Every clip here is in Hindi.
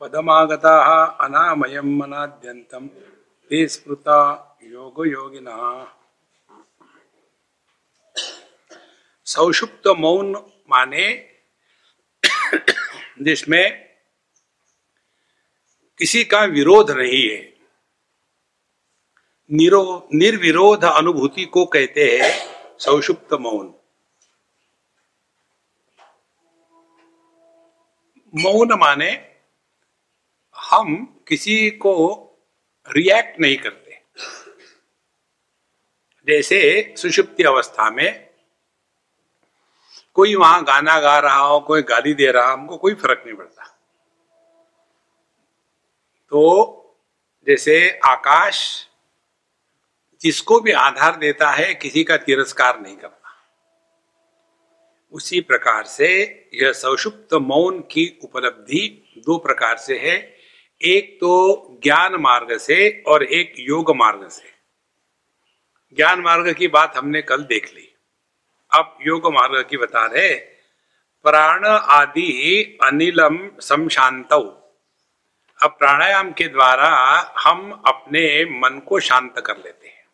पदमागता अनामयम मनाद्यंतम ते स्मृता योग योगिना। सौषुप्त मौन माने जिसमें किसी का विरोध नहीं है। निरो, निर्विरोध अनुभूति को कहते हैं सौषुप्त मौन। मौन माने हम किसी को रिएक्ट नहीं करते। जैसे सुषुप्ति अवस्था में कोई वहाँ गाना गा रहा हो, कोई गाली दे रहा हो, हमको कोई फ़र्क नहीं पड़ता। तो जैसे आकाश जिसको भी आधार देता है, किसी का तिरस्कार नहीं करता। उसी प्रकार से यह सौषुप्त मौन की उपलब्धि दो प्रकार से है। एक तो ज्ञान मार्ग से और एक योग मार्ग से। ज्ञान मार्ग की बात हमने कल देख ली। अब योग मार्ग की बता रहे, प्राण आदि अनिलम समशांत अब प्राणायाम के द्वारा हम अपने मन को शांत कर लेते हैं।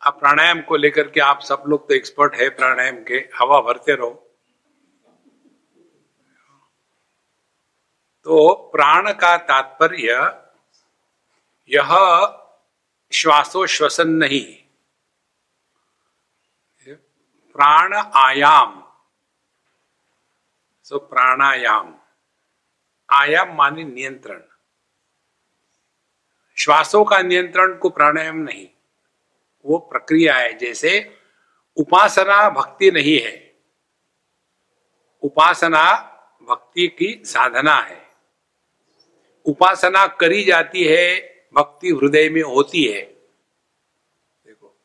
अब प्राणायाम को लेकर के आप सब लोग तो एक्सपर्ट है, प्राणायाम के, हवा भरते रहो। तो प्राण का तात्पर्य, यह श्वासोश्वसन नहीं। प्राण आयाम। सो प्राणायाम। आयाम माने नियंत्रण। श्वासों का नियंत्रण को प्राणायाम नहीं। वो प्रक्रिया है, जैसे उपासना भक्ति नहीं है। उपासना भक्ति की साधना है। उपासना करी जाती है, भक्ति हृदय में होती है। देखो,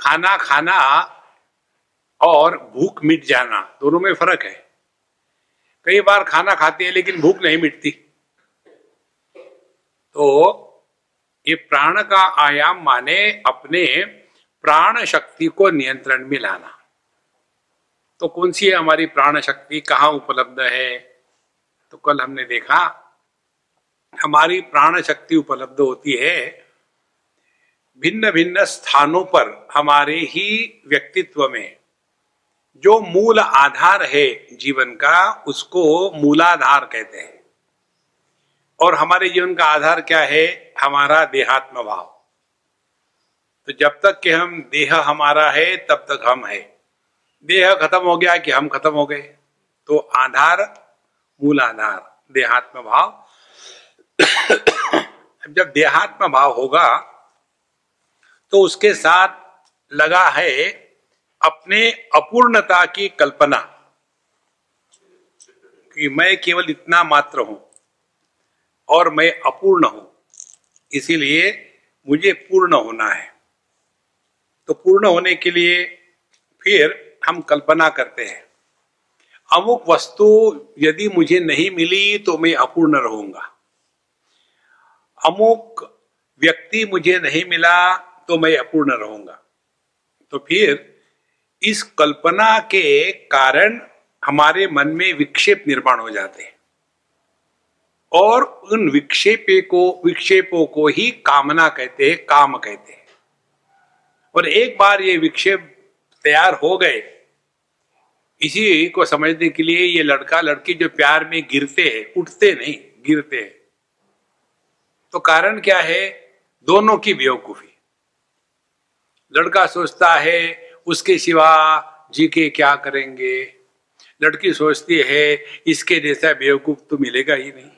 खाना खाना और भूख मिट जाना, दोनों में फ़र्क है। कई बार खाना खाते हैं, लेकिन भूख नहीं मिटती। तो ये प्राण का आयाम माने अपने प्राण शक्ति को नियंत्रण में लाना। तो कौन सी है हमारी प्राण शक्ति कहाँ उपलब्ध है? तो कल हमने देखा, हमारी प्राण शक्ति उपलब्ध होती है। भिन्न भिन्न स्थानों पर हमारे ही व्यक्तित्व में जो मूल आधार है जीवन का, उसको मूलाधार कहते हैं। और हमारे जीवन का आधार क्या है? हमारा देहात्म भाव। तो जब तक कि हम देह हमारा है, तब तक हम है। देह खत्म हो गया कि हम खत्म हो गए। तो आधार मूल आधार देहात्म भाव जब देहात्म भाव होगा तो उसके साथ लगा है अपने अपूर्णता की कल्पना कि मैं केवल इतना मात्र हूँ और मैं अपूर्ण हूँ। इसीलिए मुझे पूर्ण होना है। तो पूर्ण होने के लिए फिर हम कल्पना करते हैं। अमुक वस्तु यदि मुझे नहीं मिली तो मैं अपूर्ण रहूँगा। अमुक व्यक्ति मुझे नहीं मिला तो मैं अपूर्ण रहूँगा। तो फिर इस कल्पना के कारण हमारे मन में विक्षेप निर्माण हो जाते हैं। और उन विक्षेपे को, विक्षेपों को ही कामना कहते हैं, काम कहते हैं। और एक बार ये विक्षेप तैयार हो गए इसी को समझने के लिए ये लड़का लड़की जो प्यार में गिरते हैं, उठते नहीं, गिरते हैं। तो कारण क्या है? दोनों की बेवकूफ़ी। लड़का सोचता है, उसके सिवा जी के क्या करेंगे? लड़की सोचती है, इसके जैसा बेवकूफ़ तो मिलेगा ही नहीं।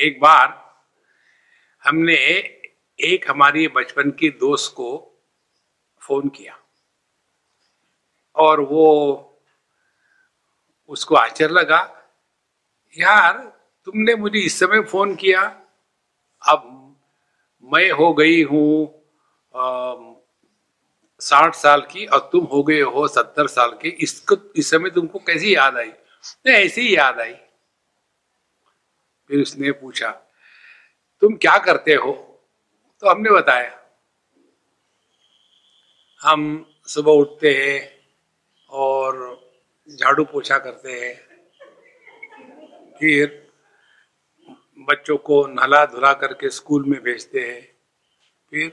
एक बार हमने एक हमारी बचपन की दोस्त को फ़ोन किया। और वो उसको आश्चर्य लगा, यार, तुमने मुझे इस समय फ़ोन किया। अब मैं हो गई हूँ साठ साल की और तुम हो गए हो सत्तर साल के। इसको, इस समय तुमको कैसी याद आई? नहीं, ऐसी ही याद आई। फिर उसने पूछा, तुम क्या करते हो? तो हमने बताया हम सुबह उठते हैं और झाड़ू पोछा करते हैं, फिर बच्चों को नहला धुला करके स्कूल में भेजते हैं, फिर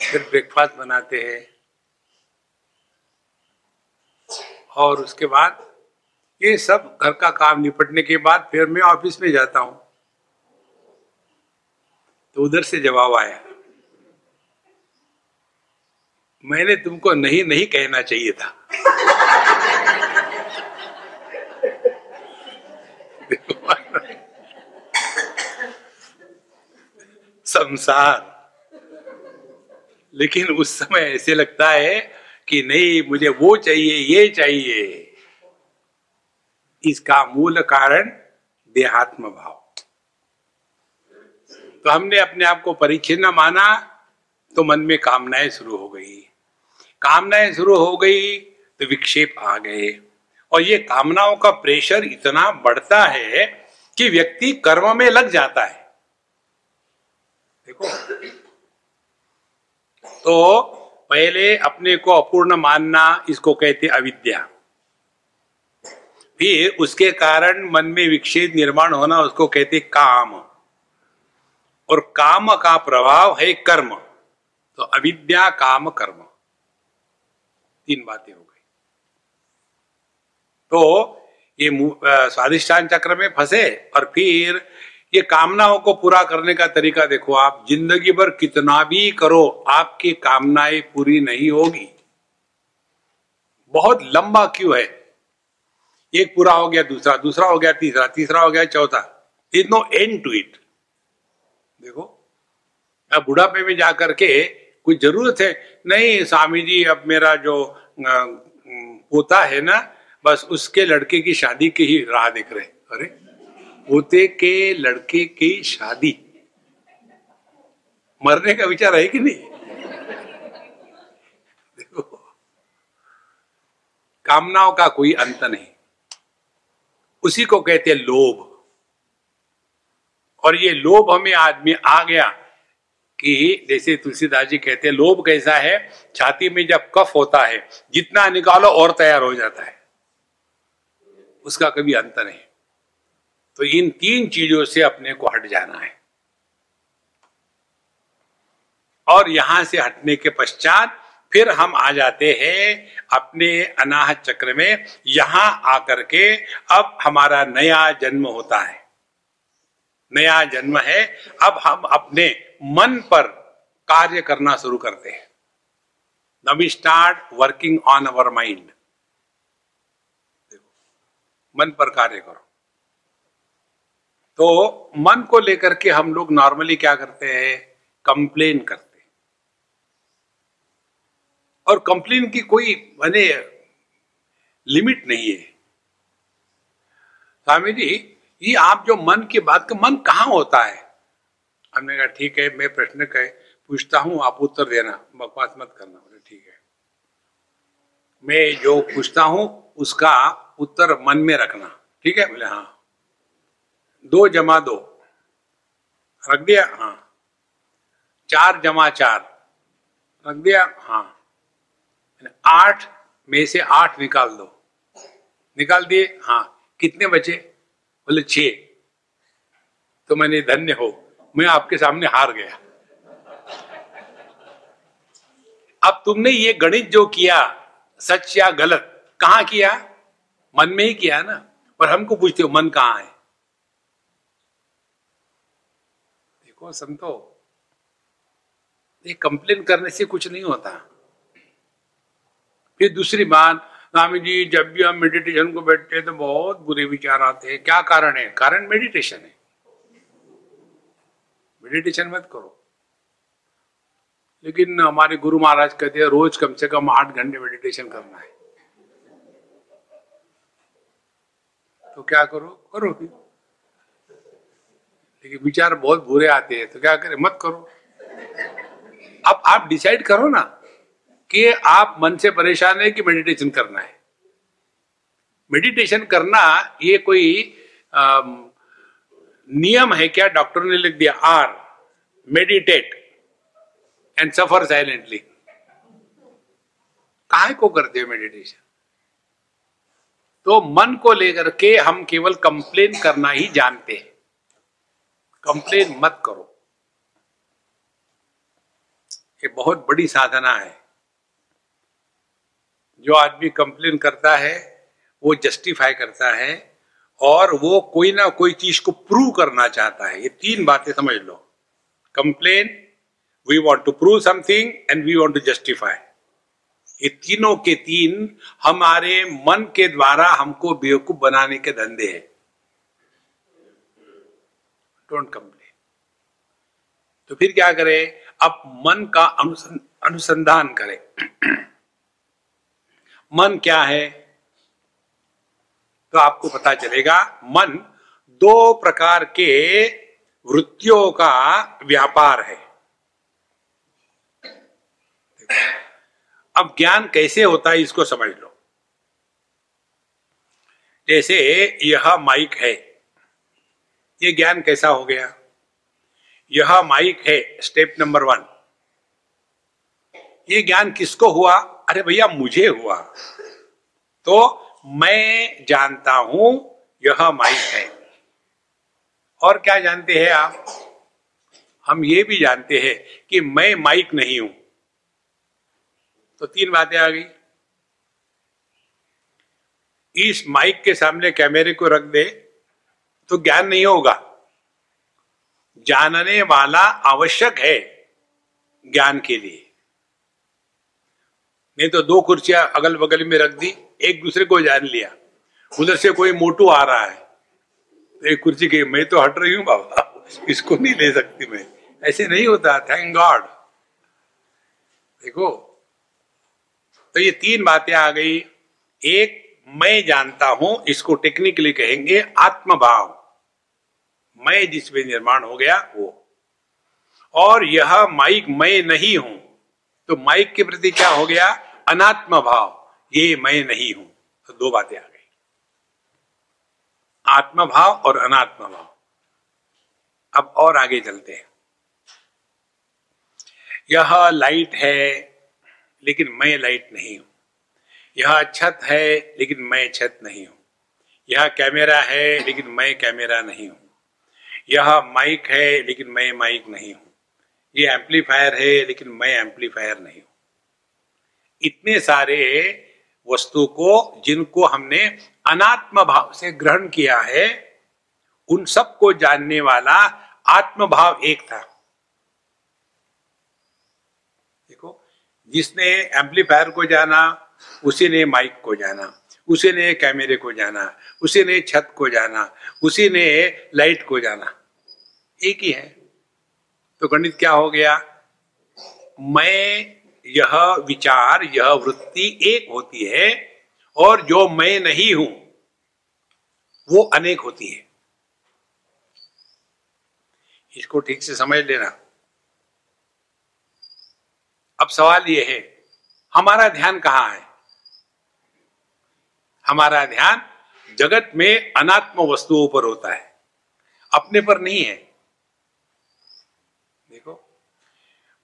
फिर ब्रेकफास्ट बनाते हैं। और उसके बाद ये सब घर का काम निपटने के बाद फिर मैं ऑफ़िस में जाता हूँ। तो उधर से जवाब आया। मैंने तुमको नहीं नहीं कहना चाहिए था। संसार। लेकिन उस समय ऐसे लगता है कि नहीं, मुझे वो चाहिए, ये चाहिए। इसका मूल कारण देहात्म भाव तो हमने अपने आप को परिच्छिन्न माना तो मन में कामनाएँ शुरू हो गई। कामनाएँ शुरू हो गई तो विक्षेप आ गए। और ये कामनाओं का प्रेशर इतना बढ़ता है कि व्यक्ति कर्म में लग जाता है। देखो तो पहले अपने को अपूर्ण मानना, इसको कहते अविद्या। फिर उसके कारण मन में विक्षेप निर्माण होना, उसको कहते काम। और काम का प्रभाव है कर्म। तो अविद्या, काम, कर्म। तीन बातें हो गई। तो ये स्वादिष्ठान चक्र में फंसे और फिर ये कामनाओं को पूरा करने का तरीका देखो आप, ज़िंदगी भर कितना भी करो, आपकी कामनाएँ पूरी नहीं होगी। बहुत लंबा क्यों है? एक पूरा हो गया, दूसरा दूसरा हो गया, तीसरा तीसरा हो गया, चौथा। Is no end to it देखो, अब बुढ़ापे में जाकर के कुछ ज़रूरत है? नहीं, स्वामी जी, अब मेरा जो पोता है ना, बस उसके लड़के की शादी की ही राह देख रहे अरे, पोते के लड़के की शादी। मरने का विचार है कि नहीं? देखो, कामनाओं का कोई अंत नहीं। उसी को कहते लोभ। और ये लोभ हमें आदमी आ गया। कि जैसे तुलसीदास जी कहते हैं, लोभ कैसा है? छाती में जब कफ होता है, जितना निकालो और तैयार हो जाता है। उसका कभी अंत नहीं। तो इन तीन चीज़ों से अपने को हट जाना है। और यहाँ से हटने के पश्चात फिर हम आ जाते हैं अपने अनाह चक्र में। यहाँ आकर के अब हमारा नया जन्म होता है। नया जन्म है। अब हम अपने मन पर कार्य करना शुरू करते हैं। We start working on our mind मन पर कार्य करो। तो मन को लेकर के हम लोग नॉर्मली क्या करते हैं? कंप्लेन करते हैं। और कंप्लेन की कोई मैंने लिमिट नहीं है। स्वामी जी, ये आप जो मन की बात का मन कहाँ होता है? हमने कहा, ठीक है, मैं प्रश्न कह पूछता हूँ, आप उत्तर देना। बकवास मत करना, बोले, ठीक है। मैं जो पूछता हूँ, उसका उत्तर मन में रखना। ठीक है? बोले हाँ। दो जमा दो। रख दिया? हाँ। चार जमा चार। रख दिया? हाँ। आठ में से आठ निकाल दो। निकाल दिए? हाँ। कितने बचे? बोले छे तो मैंने धन्य हो। मैं आपके सामने हार गया। अब तुमने ये गणित जो किया, सच या गलत, कहा किया? मन में ही किया ना? पर हमको पूछते हो, मन कहाँ है? देखो संतो, ये कंप्लेन करने से कुछ नहीं होता। फिर दूसरी बात, स्वामी जी, जब भी हम मेडिटेशन को बैठते हैं तो बहुत बुरे विचार आते हैं। क्या कारण है? कारण मेडिटेशन है। मेडिटेशन मत करो। लेकिन हमारे गुरु महाराज कहते हैं रोज कम से कम आठ घंटे मेडिटेशन करना है। तो क्या करो? करो भी लेकिन विचार बहुत बुरे आते हैं तो क्या करें? मत करो। अब आप डिसाइड करो ना कि आप मन से परेशान है कि मेडिटेशन करना है। मेडिटेशन करना ये कोई आ, नियम है क्या? डॉक्टर ने लिख दिया R. Meditate and suffer silently काय को करते हो मेडिटेशन तो मन को लेकर के हम केवल कंप्लेन करना ही जानते हैं। कंप्लेन मत करो। ये बहुत बड़ी साधना है। जो आदमी कंप्लेन करता है, वो जस्टिफाई करता है और वो कोई ना कोई चीज़ को प्रूव करना चाहता है। ये तीन बातें समझ लो। Complain we want to prove something and we want to justify ये तीनों के तीन हमारे मन के द्वारा हमको बेवकूफ़ बनाने के धंधे हैं। डोंट कंप्लेन तो फिर क्या करें? अब मन का अनुसंधान करें। मन क्या है? तो आपको पता चलेगा, मन दो प्रकार के वृत्तियों का व्यापार है। अब ज्ञान कैसे होता है इसको समझ लो। जैसे यह माइक है। ये ज्ञान कैसा हो गया? यह माइक है, स्टेप नंबर वन। ये ज्ञान किसको हुआ? अरे भैया, मुझे हुआ। तो मैं जानता हूँ यह माइक है। और क्या जानते हैं आप? हम ये भी जानते हैं कि मैं माइक नहीं हूँ। तो तीन बातें आ गई। इस माइक के सामने कैमरे को रख दे तो ज्ञान नहीं होगा। जानने वाला आवश्यक है ज्ञान के लिए। नहीं तो दो कुर्सियाँ अगल बगल में रख दी, एक दूसरे को जान लिया। उधर से कोई मोटू आ रहा है। एक कुर्सी की, मैं तो हट रही हूँ बाबा। इसको नहीं ले सकती मैं। ऐसे नहीं होता थैंक गॉड देखो तो ये तीन बातें आ गई। एक, मैं जानता हूँ, इसको टेक्निकली कहेंगे आत्मभाव। मैं जिसमें निर्माण हो गया, वो। और यह माइक मैं नहीं हूँ। तो माइक के प्रति क्या हो गया? अनात्म भाव ये मैं नहीं हूँ। तो दो बातें आ गई। आत्म भाव और अनात्म भाव अब और आगे चलते हैं। यह लाइट है, लेकिन मैं लाइट नहीं हूँ। यह छत है, लेकिन मैं छत नहीं हूँ। यह कैमरा है, लेकिन मैं कैमरा नहीं हूँ। यह माइक है, लेकिन मैं माइक नहीं हूँ। ये एम्पलीफायर है, लेकिन मैं एम्पलीफायर नहीं हूँ। इतने सारे वस्तु को, जिनको हमने अनात्म भाव से ग्रहण किया है, उन सबको जानने वाला आत्म भाव एक था। देखो, जिसने एम्पलीफायर को जाना, उसी ने माइक को जाना, उसी ने कैमरे को जाना, उसी ने छत को जाना, उसी ने लाइट को जाना, एक ही है। तो गणित क्या हो गया? मैं यह विचार, यह वृत्ति एक होती है और जो मैं नहीं हूँ, वो अनेक होती है। इसको ठीक से समझ लेना। अब सवाल यह है, हमारा ध्यान कहाँ है? हमारा ध्यान जगत में अनात्म वस्तुओं पर होता है, अपने पर नहीं है। देखो,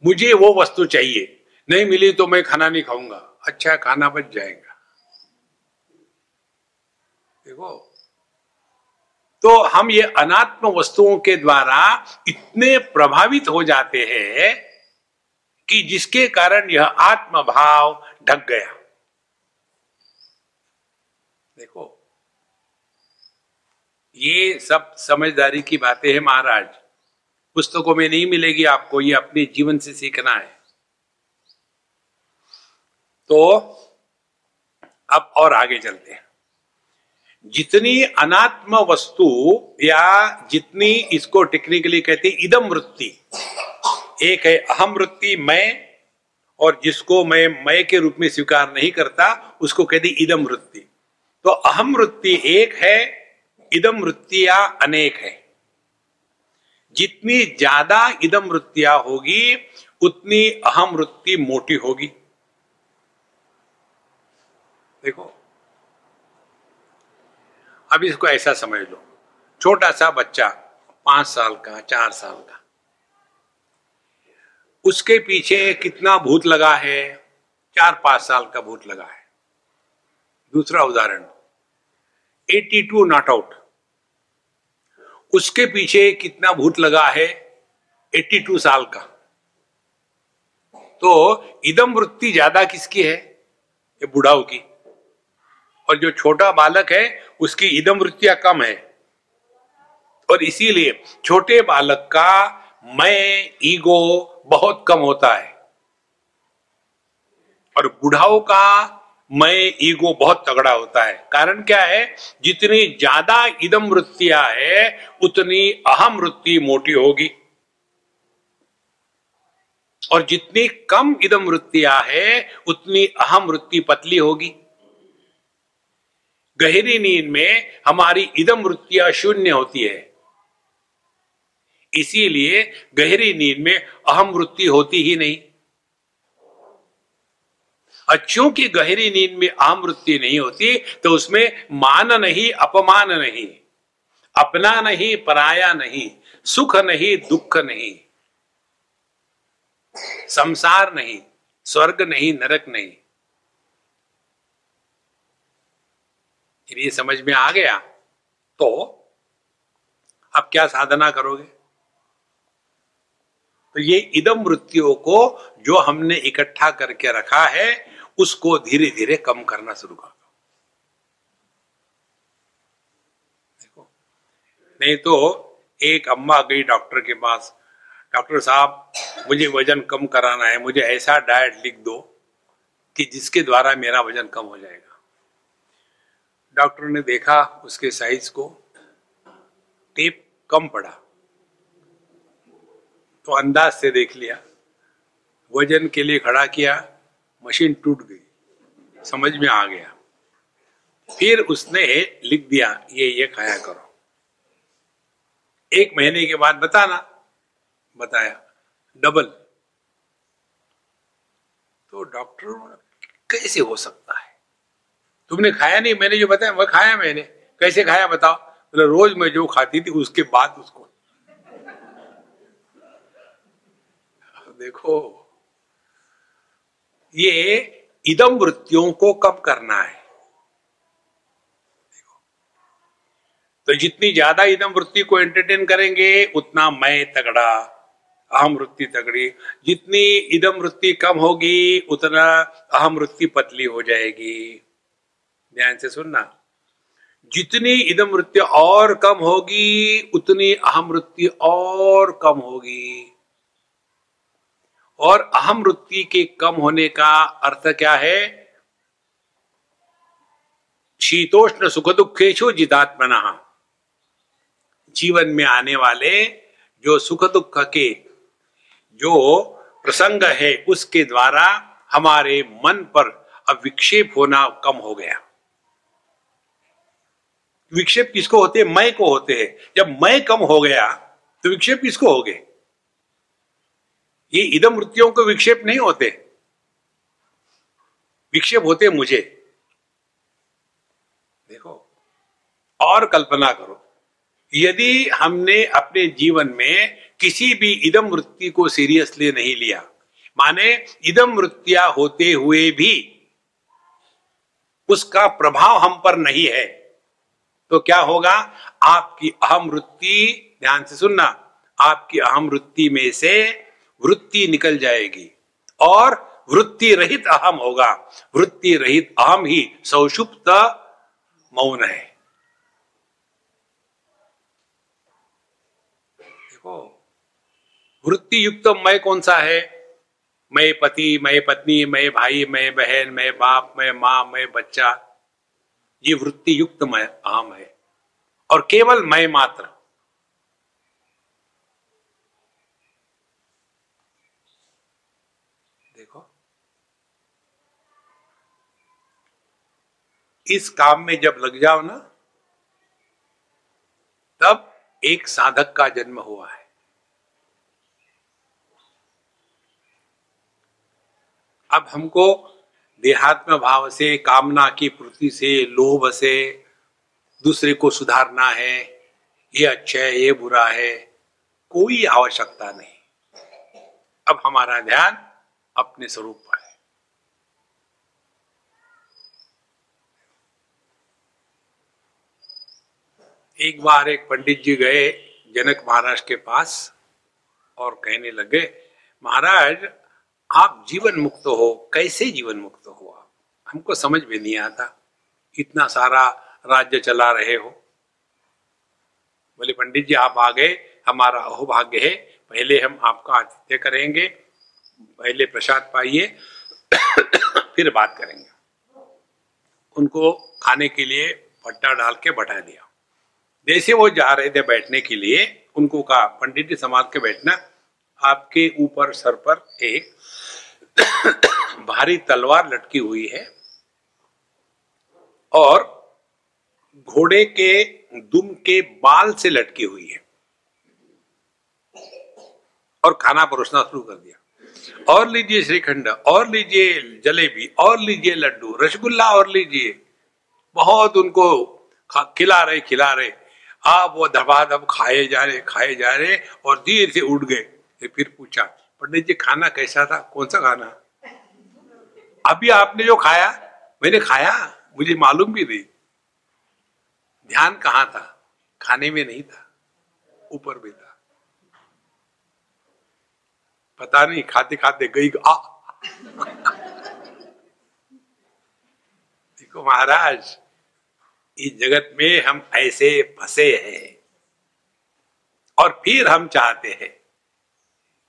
मुझे वो वस्तु चाहिए नहीं मिली तो मैं खाना नहीं खाऊँगा। अच्छा खाना बच जाएगा। देखो तो हम ये अनात्म वस्तुओं के द्वारा इतने प्रभावित हो जाते हैं कि जिसके कारण यह आत्म भाव ढक गया। देखो, ये सब समझदारी की बातें हैं महाराज। पुस्तकों में नहीं मिलेगी आपको, ये अपने जीवन से सीखना है। तो अब और आगे चलते हैं। जितनी अनात्म वस्तु या जितनी इसको टेक्निकली कहते इदम वृत्ति, एक है अहम वृत्ति मैं, और जिसको मैं मैं के रूप में स्वीकार नहीं करता, उसको कहते इदम वृत्ति। तो अहम वृत्ति एक है, इदम वृत्तियाँ अनेक है। जितनी ज़्यादा इदम वृत्तियाँ होगी, उतनी अहम वृत्ति मोटी होगी। देखो, अब इसको ऐसा समझ लो। छोटा सा बच्चा, पाँच साल का, चार साल का, उसके पीछे कितना भूत लगा है? चार, पाँच साल का भूत लगा है। दूसरा उदाहरण 82 नॉट आउट। उसके पीछे कितना भूत लगा है? 82 साल का। तो इदम वृत्ति ज़्यादा किसकी है? ये बुढ़ाओ की। और जो छोटा बालक है, उसकी इदम वृत्तियाँ कम है। और इसीलिए छोटे बालक का मैं, ईगो बहुत कम होता है। और बुढ़ाओं का मैं, ईगो बहुत तगड़ा होता है। कारण क्या है? जितनी ज़्यादा इदम वृत्तियाँ है, उतनी अहम वृत्ति मोटी होगी। और जितनी कम इदम वृत्तियाँ है, उतनी अहम वृत्ति पतली होगी। गहरी नींद में हमारी इदम वृत्तियाँ शून्य होती है। इसीलिए गहरी नींद में अहम वृत्ति होती ही नहीं। अच्छों की गहरी नींद में अहम वृत्ति नहीं होती तो उसमें मान नहीं, अपमान नहीं, अपना नहीं, पराया नहीं, सुख नहीं, दुख नहीं, संसार नहीं, स्वर्ग नहीं, नरक नहीं। ये समझ में आ गया तो अब क्या साधना करोगे? तो ये इदम वृत्तियों को जो हमने इकट्ठा करके रखा है, उसको धीरे धीरे कम करना शुरू कर दो। देखो, नहीं तो एक अम्मा गई डॉक्टर के पास, डॉक्टर साहब, मुझे वज़न कम कराना है, मुझे ऐसा डाइट लिख दो कि जिसके द्वारा मेरा वज़न कम हो जाएगा। डॉक्टर ने देखा उसके साइज़ को टेप कम पड़ा। तो अंदाज से देख लिया। वज़न के लिए खड़ा किया मशीन टूट गई। समझ में आ गया। फिर उसने लिख दिया, ये ये खाया करो। एक महीने के बाद बताना। बताया। डबल तो डॉक्टर, कैसे हो सकता है? तुमने खाया नहीं? मैंने जो बताया, वह खाया मैंने। कैसे खाया बताओ? मतलब रोज मैं जो खाती थी, उसके बाद उसको। देखो, ये इदम वृत्तियों को कम करना है। तो जितनी ज़्यादा इदम वृत्ति को एंटरटेन करेंगे, उतना मैं तगड़ा, अहम वृत्ति तगड़ी। जितनी इदम वृत्ति कम होगी, उतना अहम वृत्ति पतली हो जाएगी। ध्यान से सुनना। जितनी इदम वृत्ति और कम होगी, उतनी अहम वृत्ति और कम होगी। और अहम वृत्ति के कम होने का अर्थ क्या है? शीतोष्ण सुख दुखेशु जितात्मना। जीवन में आने वाले जो सुख दुख के, जो प्रसंग है, उसके द्वारा हमारे मन पर अब विक्षेप होना कम हो गया। विक्षेप किसको होते हैं? मैं को होते हैं। जब मैं कम हो गया तो विक्षेप किसको हो गए ये इदम वृत्तियों को विक्षेप नहीं होते। विक्षेप होते मुझे। देखो, और कल्पना करो, यदि हमने अपने जीवन में किसी भी इदम वृत्ति को सीरियसली नहीं लिया, माने इदम वृत्तियाँ होते हुए भी उसका प्रभाव हम पर नहीं है। तो क्या होगा? आपकी अहम वृत्ति, ध्यान से सुनना, आपकी अहम वृत्ति में से वृत्ति निकल जाएगी। और वृत्ति रहित अहम होगा। वृत्ति रहित अहम ही सौषुप्त मौन है। देखो वृत्ति युक्त मैं कौन सा है? मैं पति मैं पत्नी मैं भाई मैं बहन मैं बाप मैं माँ मैं बच्चा। ये वृत्ति युक्त मैं अहम है। और केवल मैं मात्र। देखो। इस काम में जब लग जाओ ना, तब एक साधक का जन्म हुआ है। अब हमको देहात्म भाव से, कामना की पूर्ति से, लोभ से दूसरे को सुधारना है, ये अच्छा है, ये बुरा है, कोई आवश्यकता नहीं। अब हमारा ध्यान अपने स्वरूप पर है। एक बार एक पंडित जी गए जनक महाराज के पास और कहने लगे, महाराज आप जीवन मुक्त हो, कैसे जीवन मुक्त हो आप? हमको समझ में नहीं आता। इतना सारा राज्य चला रहे हो। बोले, पंडित जी, आप आ गए हमारा अहोभाग्य है। पहले हम आपका आतिथ्य करेंगे, पहले प्रसाद पाइए, फिर बात करेंगे। उनको खाने के लिए पट्टा डाल के बैठा दिया। जैसे वो जा रहे थे बैठने के लिए, उनको कहा, पंडित जी, समाज के बैठना आपके ऊपर सर पर एक भारी तलवार लटकी हुई है और घोड़े के दुम के बाल से लटकी हुई है। और खाना परोसना शुरू कर दिया। और लीजिए श्रीखंड, और लीजिए जलेबी, और लीजिए लड्डू, रसगुल्ला और लीजिए। बहुत उनको खिला रहे खिला रहे। आप वो दबादब खाए जा रहे, खाए जा रहे और धीरे से उठ गए। फिर पूछा, पंडित जी, खाना कैसा था? कौन सा खाना? अभी आपने जो खाया, मैंने खाया, मुझे मालूम भी नहीं। ध्यान कहाँ था? खाने में नहीं था, ऊपर भी था। पता नहीं, खाते खाते गई आ देखो महाराज, इस जगत में हम ऐसे फंसे हैं और फिर हम चाहते हैं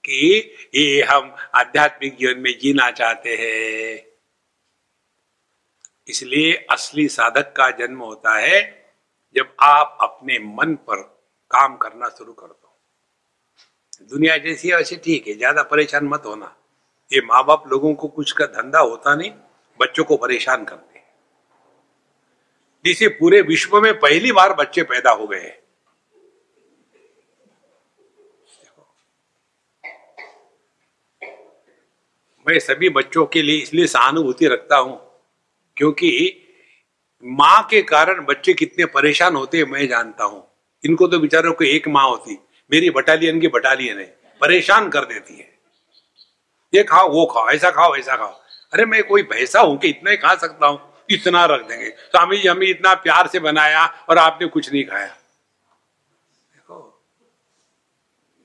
कि ये हम आध्यात्मिक जीवन में जीना चाहते हैं। इसलिए असली साधक का जन्म होता है जब आप अपने मन पर काम करना शुरू कर दो। दुनिया जैसी है वैसे ठीक है, ज़्यादा परेशान मत होना। ये माँ बाप लोगों को कुछ का धंधा होता नहीं, बच्चों को परेशान करते जिसे पूरे विश्व में पहली बार बच्चे पैदा हो गए मैं सभी बच्चों के लिए इसलिए सहानुभूति रखता हूँ, क्योंकि माँ के कारण बच्चे कितने परेशान होते हैं मैं जानता हूँ। इनको तो बेचारों को एक माँ होती, मेरी बटालियन की बटालियन है, परेशान कर देती है। ये खाओ, वो खाओ, ऐसा खाओ ऐसा खाओ। अरे मैं कोई भैसा हूँ कि इतना ही खा सकता हूँ? इतना रख देंगे। स्वामी जी हमें इतना प्यार से बनाया और आपने कुछ नहीं खाया। देखो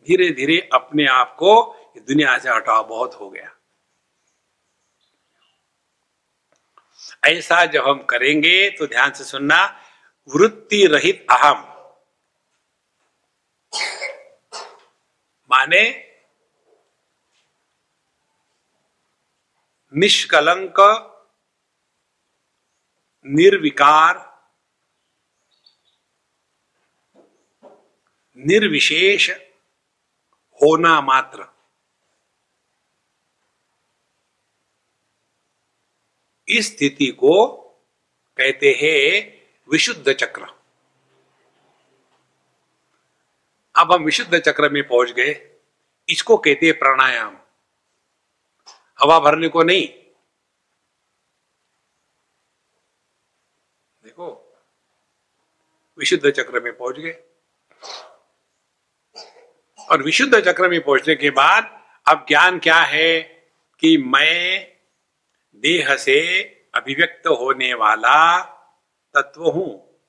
धीरे धीरे अपने आप को दुनिया से हटाओ, बहुत हो गया। ऐसा जब हम करेंगे तो ध्यान से सुनना, वृत्ति रहित अहम। माने, निष्कलंक, निर्विकार, निर्विशेष होना मात्र। इस स्थिति को कहते हैं विशुद्ध चक्र। अब हम विशुद्ध चक्र में पहुँच गए। इसको कहते हैं प्राणायाम। हवा भरने को नहीं। देखो, विशुद्ध चक्र में पहुँच गए। और विशुद्ध चक्र में पहुँचने के बाद अब ज्ञान क्या है कि मैं देह से अभिव्यक्त होने वाला तत्व हूँ।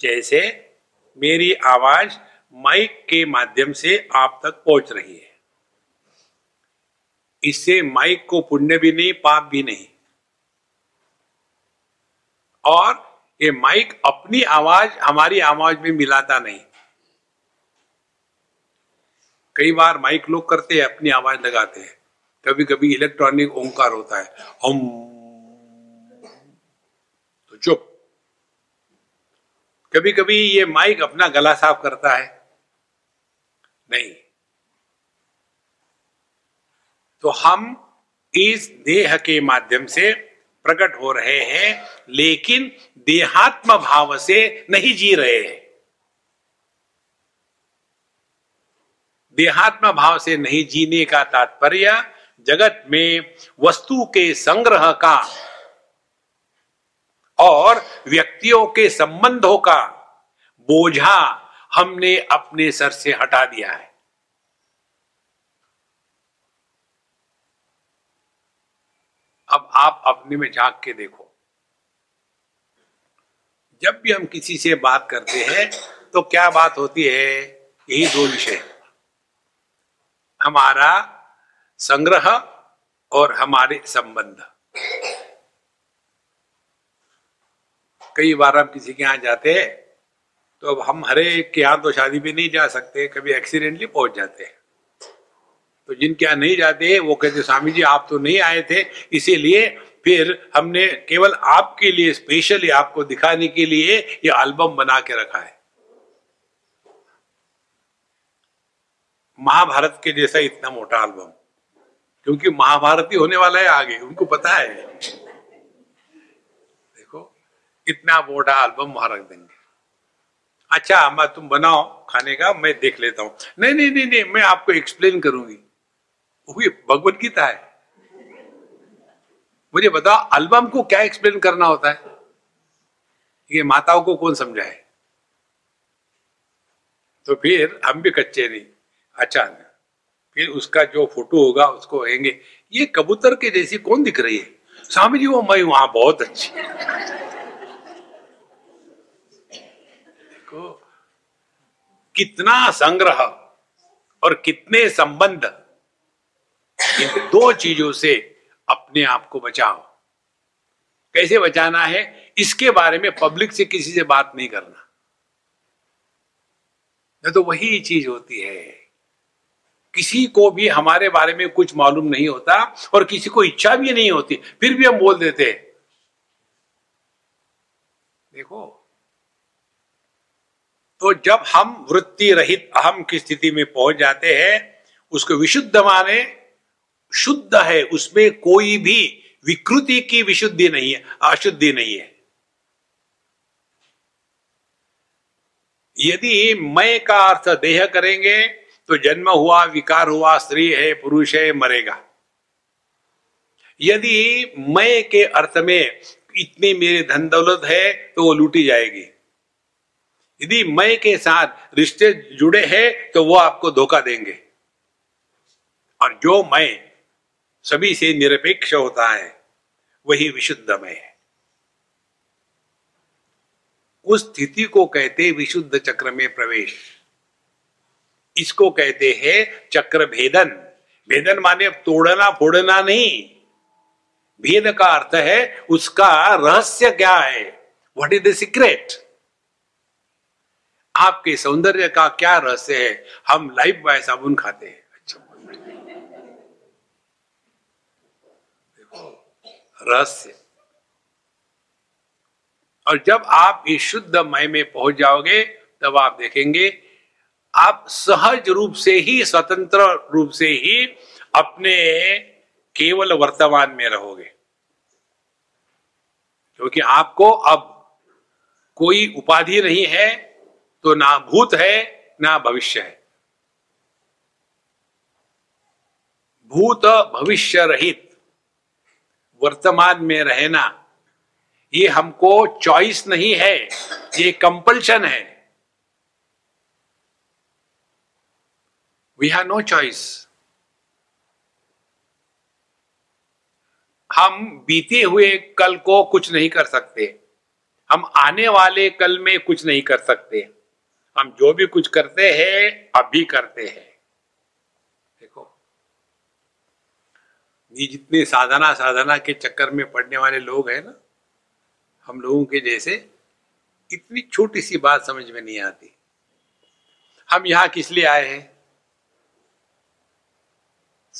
जैसे मेरी आवाज़ माइक के माध्यम से आप तक पहुँच रही है। इससे माइक को पुण्य भी नहीं, पाप भी नहीं। और ये माइक अपनी आवाज़, हमारी आवाज़ में मिलाता नहीं। कई बार माइक लोग करते हैं, अपनी आवाज़ लगाते हैं। कभी कभी इलेक्ट्रॉनिक ओंकार होता है। हम तो चुप। कभी कभी ये माइक अपना गला साफ़ करता है। नहीं। तो हम इस देह के माध्यम से प्रकट हो रहे हैं, लेकिन देहात्म भाव से नहीं जी रहे हैं। देहात्म भाव से नहीं जीने का तात्पर्य जगत में वस्तु के संग्रह का और व्यक्तियों के संबंधों का बोझा हमने अपने सर से हटा दिया है। अब आप अपने में झाँक के देखो। जब भी हम किसी से बात करते हैं तो क्या बात होती है? यही दो विषय। हमारा संग्रह और हमारे संबंध। कई बार हम किसी के यहाँ जाते हैं तो अब हम हरे के यहाँ तो शादी पे नहीं जा सकते, कभी एक्सीडेंटली पहुँच जाते हैं। तो जिनके यहाँ नहीं जाते वो कहते स्वामी जी, आप तो नहीं आए थे, इसीलिए फिर हमने केवल आपके लिए स्पेशली आपको दिखाने के लिए ये एल्बम बना के रखा है। महाभारत के जैसा इतना मोटा एल्बम क्योंकि महाभारत होने वाला है आगे, उनको पता है। देखो, इतना मोटा एल्बम वहाँ रख देंगे। अच्छा मैं तुम बनाओ खाने का, मैं देख लेता हूँ। नहीं नहीं नहीं नहीं, मैं आपको एक्सप्लेन करूँगी। भगवत गीता है। मुझे बताओ एल्बम को क्या एक्सप्लेन करना होता है? ये माताओं को कौन समझाए? तो फिर हम भी कच्चे नहीं। अच्छा फिर उसका जो फ़ोटो होगा उसको कहेंगे, ये कबूतर के जैसी कौन दिख रही है? स्वामी जी, वो मैं वहाँ बहुत अच्छी। देखो, कितना संग्रह और कितने संबंध इन दो चीज़ों से अपने आप को बचाओ। कैसे बचाना है? इसके बारे में पब्लिक से किसी से बात नहीं करना। तो वही चीज़ होती है। किसी को भी हमारे बारे में कुछ मालूम नहीं होता और किसी को इच्छा भी नहीं होती, फिर भी हम बोल देते देखो तो जब हम वृत्ति रहित अहम की स्थिति में पहुँच जाते हैं, उसको विशुद्ध माने, शुद्ध है, उसमें कोई भी विकृति की विशुद्धि नहीं है, अशुद्धि नहीं है। यदि मैं का अर्थ देह करेंगे तो जन्म हुआ, विकार हुआ, स्त्री है, पुरुष है, मरेगा। यदि मैं के अर्थ में इतनी मेरी धन दौलत है तो वो लूटी जाएगी। यदि मैं के साथ रिश्ते जुड़े हैं तो वो आपको धोखा देंगे। और जो मैं, सभी से निरपेक्ष होता है, वही विशुद्धमय है। उस स्थिति को कहते विशुद्ध चक्र में प्रवेश। इसको कहते हैं चक्र भेदन भेदन माने तोड़ना, फोड़ना नहीं। भेद का अर्थ है, उसका रहस्य क्या है? व्हाट इज़ द सीक्रेट आपके सौंदर्य का क्या रहस्य है? हम लाइफ बाय साबुन खाते हैं। अच्छा। रहस्य। और जब आप इस शुद्ध मय में पहुँच जाओगे, तब आप देखेंगे आप सहज रूप से ही, स्वतंत्र रूप से ही अपने केवल वर्तमान में रहोगे। क्योंकि आपको अब कोई उपाधि नहीं है तो ना भूत है, ना भविष्य है। भूत भविष्य रहित, वर्तमान में रहना, ये हमको चॉइस नहीं है, ये कंपल्शन है। वी हैव नो चॉइस हम बीते हुए कल को कुछ नहीं कर सकते। हम आने वाले कल में कुछ नहीं कर सकते। हम जो भी कुछ करते हैं, अभी करते हैं। देखो। ये जितने साधना साधना के चक्कर में पड़ने वाले लोग हैं ना, हम लोगों के जैसे इतनी छोटी सी बात समझ में नहीं आती। हम यहाँ किस लिए आए हैं?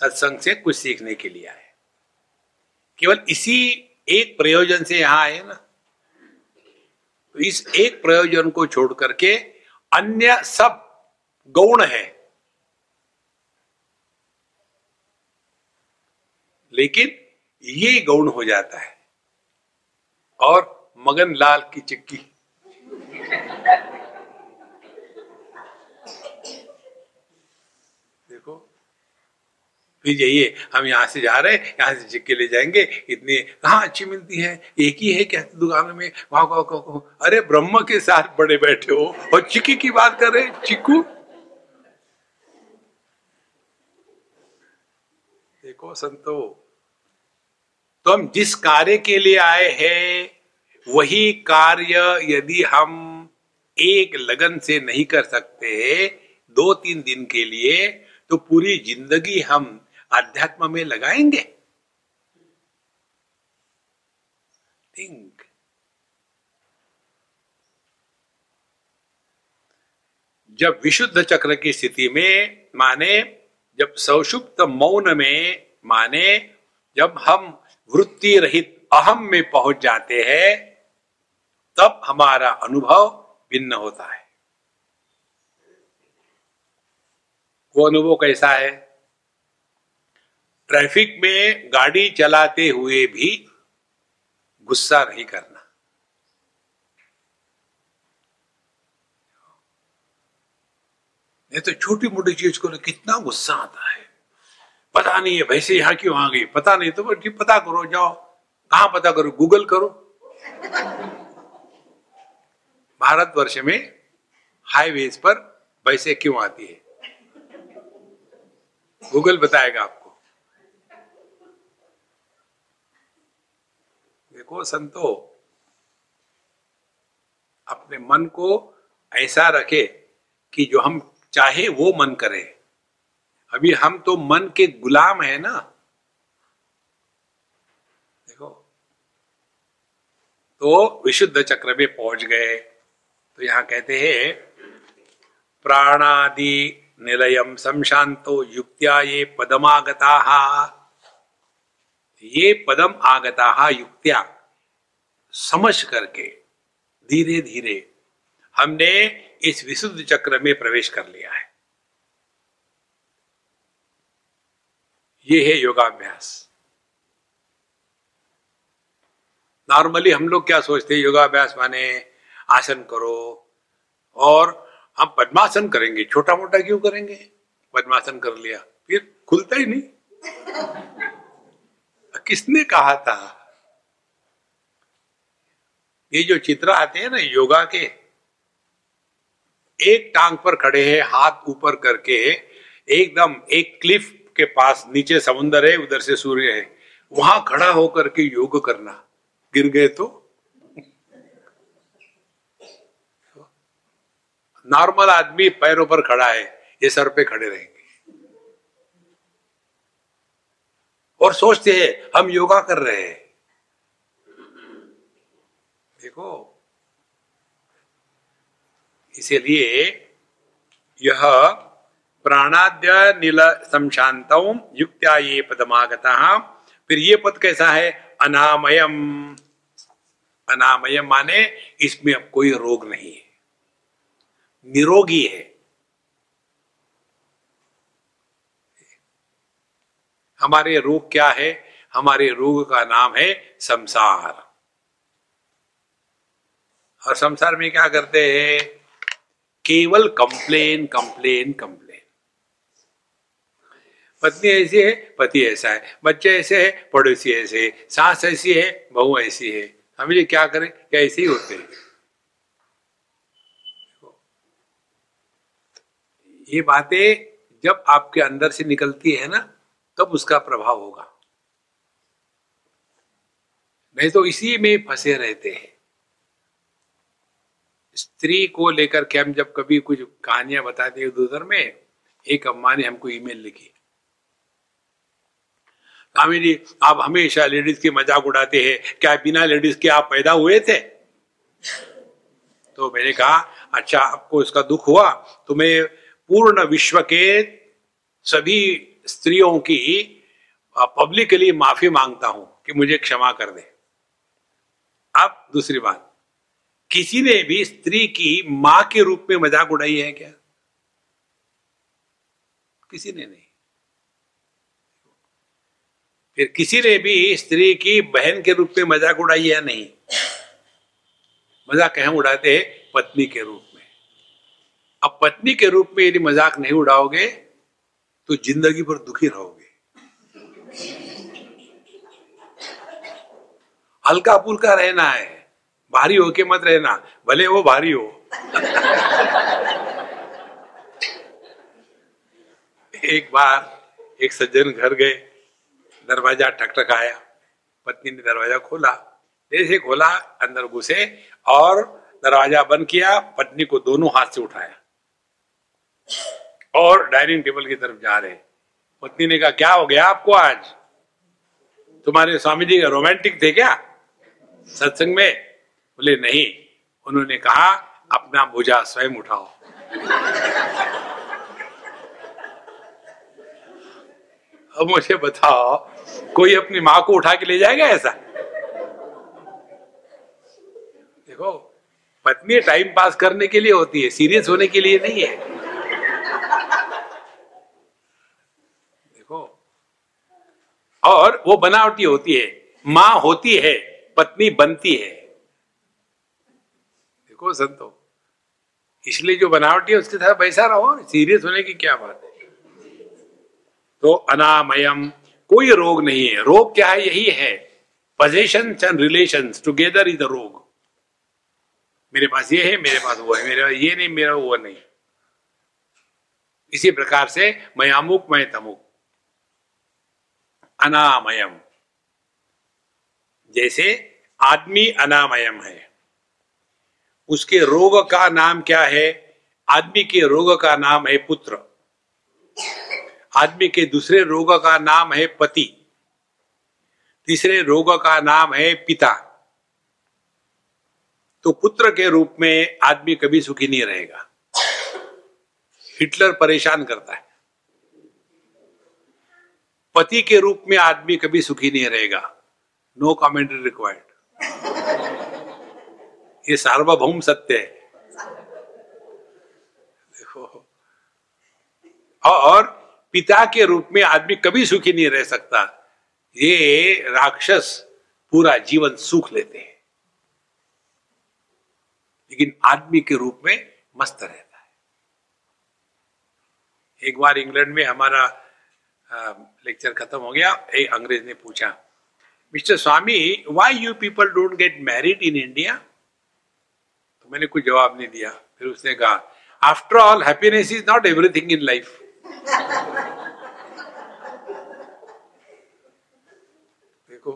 सत्संग से कुछ सीखने के लिए आए। केवल इसी एक प्रयोजन से यहाँ आए ना। तो इस एक प्रयोजन को छोड़ करके अन्य सब गौण है। लेकिन ये गौण हो जाता है। और मगन लाल की चिक्की देखो फिर जाइए, हम यहाँ से जा रहे हैं, यहाँ से चिक्के ले जाएँगे, इतनी, कहा अच्छी मिलती है? एक ही है क्या दुकान में? वाह वाह वाह अरे, ब्रह्म के साथ बड़े बैठे हो और चिक्की की बात कर रहे चिक्कू। देखो, संतो तो हम जिस कार्य के लिए आए हैं, वही कार्य यदि हम एक लगन से नहीं कर सकते, दो तीन दिन के लिए तो पूरी ज़िंदगी हम अध्यात्म में लगाएँगे। थिंक जब विशुद्ध चक्र की स्थिति में माने, जब सौषुप्त मौन में माने, जब हम वृत्ति रहित अहम में पहुँच जाते हैं, तब हमारा अनुभव भिन्न होता है। वो अनुभव कैसा है? ट्रैफ़िक में गाड़ी चलाते हुए भी गुस्सा नहीं करना। नहीं तो छोटी मोटी चीज़ को कितना गुस्सा आता है। पता नहीं है वैसे यहाँ क्यों आ गई, पता नहीं तो पता करो, जाओ। कहा पता करो? गूगल करो। भारतवर्ष में हाईवेज पर वैसे क्यों आती है? गूगल बताएगा आपको। देखो संतो, अपने मन को ऐसा रखे कि जो हम चाहे वो मन करे। अभी हम तो मन के गुलाम है ना। देखो तो विशुद्ध चक्र में पहुँच गए। तो यहाँ कहते हैं, प्राणादि निलयम संशांतो युक्त्या ये पदमागता। ये पदम आगता युक्त्या। समझ करके धीरे धीरे हमने इस विशुद्ध चक्र में प्रवेश कर लिया है। ये है योगाभ्यास। नॉर्मली हम लोग क्या सोचते हैं, योगाभ्यास माने आसन करो और हम पद्मासन करेंगे। छोटा मोटा क्यों करेंगे? पद्मासन कर लिया, फिर खुलता ही नहीं। किसने कहा था? ये जो चित्र आते हैं ना, योगा के, एक टांग पर खड़े हैं, हाथ ऊपर करके, एकदम एक क्लिफ के पास नीचे समुन्दर है, उधर से सूर्य है। वहाँ खड़ा होकर के योग करना। गिर गए तो? नॉर्मल आदमी पैरों पर खड़ा है, ये सर पे खड़े रहेंगे। और सोचते हैं, हम योगा कर रहे हैं। देखो, इसीलिए यह प्राणाद्य नील संशांत युक्त्या ये पदमागता। फिर ये पद कैसा है? अनामयम। अनामयम माने इसमें अब कोई रोग नहीं है। निरोगी है। हमारे रोग क्या है? हमारे रोग का नाम है संसार। और संसार में क्या करते हैं? केवल कंप्लेन कंप्लेन कंप्लेन। पत्नी ऐसी है, पति ऐसा है। बच्चे ऐसे है, पड़ोसी ऐसे है। सास ऐसी है, बहू ऐसी है। ये क्या करें? क्या ऐसे ही होते हैं? ये बातें जब आपके अंदर से निकलती है ना तब उसका प्रभाव होगा। नहीं तो इसी में फंसे रहते हैं। स्त्री को लेकर के हम जब कभी कुछ कहानियाँ बताते हैं दूसर में, एक अम्मा ने हमको ईमेल लिखी। स्वामी जी आप हमेशा लेडीज़ के मज़ाक उड़ाते हैं। क्या बिना लेडीज़ के आप पैदा हुए थे? तो मैंने कहा अच्छा आपको इसका दुख हुआ। तो मैं पूर्ण विश्व के सभी स्त्रियों की पब्लिकली माफ़ी माँगता हूँ कि मुझे क्षमा कर दे। अब दूसरी बात, किसी ने भी स्त्री की माँ के रूप में मज़ाक उड़ाई है क्या? किसी ने नहीं। फिर किसी ने भी स्त्री की बहन के रूप में मज़ाक उड़ाई है नहीं? मज़ाक कहें उड़ाते पत्नी के रूप में। अब पत्नी के रूप में यदि मज़ाक नहीं उड़ाओगे तो ज़िंदगी पर दुखी रहोगे। हल्का फुल्का रहना है। भारी होके मत रहना। भले वो भारी हो। एक बार एक सज्जन घर गए। दरवाज़ा ठकठकाया। पत्नी ने दरवाज़ा खोला। जैसे खोला, अंदर घुसे और दरवाज़ा बंद किया। पत्नी को दोनों हाथ से उठाया। और डाइनिंग टेबल की तरफ़ जा रहे पत्नी ने कहा, क्या हो गया आपको आज? तुम्हारे स्वामी जी रोमांटिक थे क्या? सत्संग में बोले, नहीं। उन्होंने कहा, अपना बोझा स्वयं उठाओ। अब मुझे बताओ, कोई अपनी माँ को उठा के ले जाएगा ऐसा? देखो, पत्नी टाइम पास करने के लिए होती है, सीरियस होने के लिए नहीं है देखो और वो बनावटी होती है, माँ होती है, पत्नी बनती है। देखो संतो, इसलिए जो बनावटी है, उसके साथ वैसा रहो, सीरियस होने की क्या बात है? तो अनामयम, कोई रोग नहीं है। रोग क्या है? यही है। Possession and relation together is the रोग मेरे पास ये है, मेरे पास वो है, मेरे पास ये नहीं, मेरा वो नहीं। इसी प्रकार से मैं अमुक मैं तमुक अनामयम। जैसे आदमी अनामयम है। उसके रोग का नाम क्या है? आदमी के रोग का नाम है पुत्र। आदमी के दूसरे रोग का नाम है पति। तीसरे रोग का नाम है पिता। तो पुत्र के रूप में आदमी कभी सुखी नहीं रहेगा। हिटलर परेशान करता है। पति के रूप में आदमी कभी सुखी नहीं रहेगा। नो कमेंट्री रिक्वायर्ड ये सार्वभौम सत्य है। देखो। और पिता के रूप में आदमी कभी सुखी नहीं रह सकता। ये राक्षस पूरा जीवन सुख लेते हैं। लेकिन आदमी के रूप में मस्त रहता है। एक बार इंग्लैंड में हमारा लेक्चर खत्म हो गया एक अंग्रेज़ ने पूछा mister Swami why you people don't get married in India तो मैंने कुछ जवाब नहीं दिया। फिर उसने कहा after all happiness is not everything in life देखो,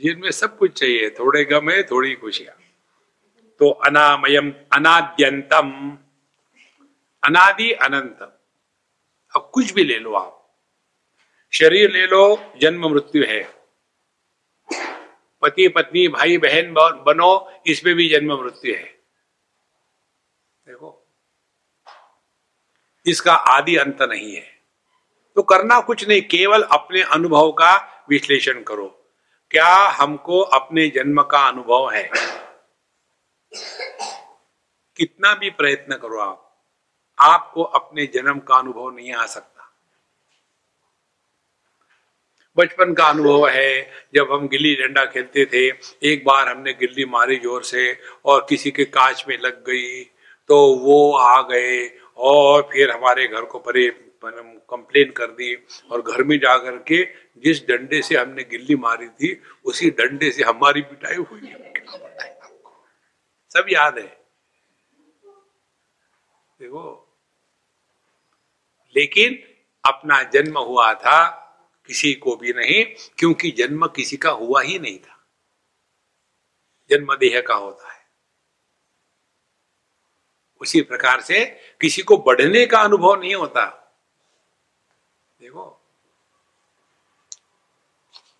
जीवन में सब कुछ चाहिए। थोड़े गम है, थोड़ी खुशियाँ। तो अनामयम, अनाद्यंतम। अनादि अनंत अब कुछ भी ले लो आप। शरीर ले लो, जन्म मृत्यु है। पति, पत्नी, भाई, बहन, बनो इसमें भी जन्म मृत्यु है। देखो, इसका आदि अंत नहीं है। तो करना कुछ नहीं, केवल अपने अनुभव का विश्लेषण करो। क्या हमको अपने जन्म का अनुभव है? कितना भी प्रयत्न करो आप, आपको अपने जन्म का अनुभव नहीं आ सकता। बचपन का अनुभव है। जब हम गिल्ली डंडा खेलते थे, एक बार हमने गिल्ली मारी ज़ोर से और किसी के कांच में लग गई तो वो आ गए और फिर हमारे घर को परे कंप्लेन कर दी और घर में जाकर के जिस डंडे से हमने गिल्ली मारी थी, उसी डंडे से हमारी पिटाई हुई। क्या बताए आपको? सब याद है। देखो, लेकिन अपना जन्म हुआ था किसी को भी नहीं, क्योंकि जन्म किसी का हुआ ही नहीं था। जन्म देह का होता है। उसी प्रकार से किसी को बढ़ने का अनुभव नहीं होता। देखो।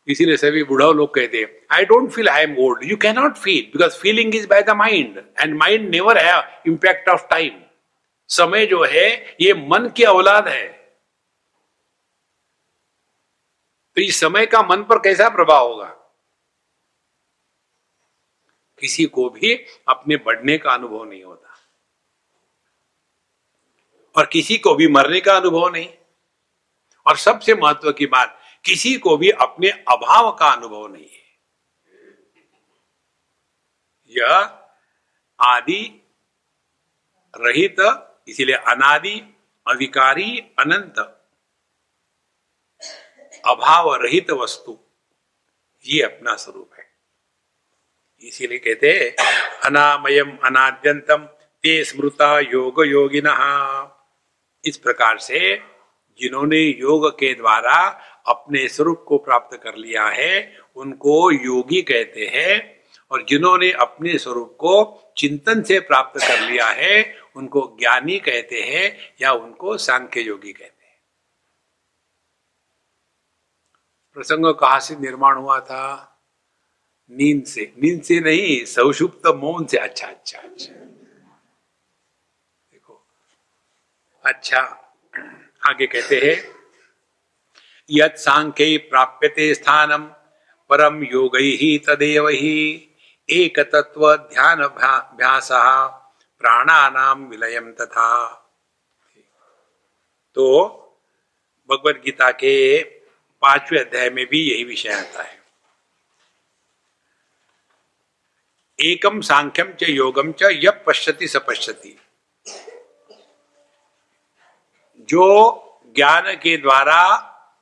इसीलिए सभी बुढ़ाओ लोग कहते हैं I don't feel I am old you cannot feel because feeling is by the mind and mind never has impact of time समय जो है, ये मन की औलाद है। तो इस समय का मन पर कैसा प्रभाव होगा? किसी को भी अपने बढ़ने का अनुभव नहीं होता। और किसी को भी मरने का अनुभव नहीं। और सबसे महत्व की बात, किसी को भी अपने अभाव का अनुभव नहीं है। यह आदि रहित, इसीलिए अनादि, अविकारी, अनंत अभाव रहित वस्तु। ये अपना स्वरूप है। इसीलिए कहते अनामयम अनाद्यंतम ते स्मृता योग योगिन। इस प्रकार से जिन्होंने योग के द्वारा अपने स्वरूप को प्राप्त कर लिया है, उनको योगी कहते हैं, और जिन्होंने अपने स्वरूप को चिंतन से प्राप्त कर लिया है, उनको ज्ञानी कहते हैं या उनको सांख्य योगी कहते हैं। प्रसंग कहा से निर्माण हुआ था। नींद से। नींद से नहीं, सौषुप्त मौन से। अच्छा अच्छा अच्छा। देखो अच्छा आगे कहते हैं यद सांख्य प्राप्यते स्थानम परम योग ही तदेव ही एक तत्व ध्यान अभ्यास प्राणानाम विलयम तथा। तो भगवत गीता के पाँचवें अध्याय में भी यही विषय आता है। एकम सांख्यम च योगम च यप पश्यति स पश्यति। जो ज्ञान के द्वारा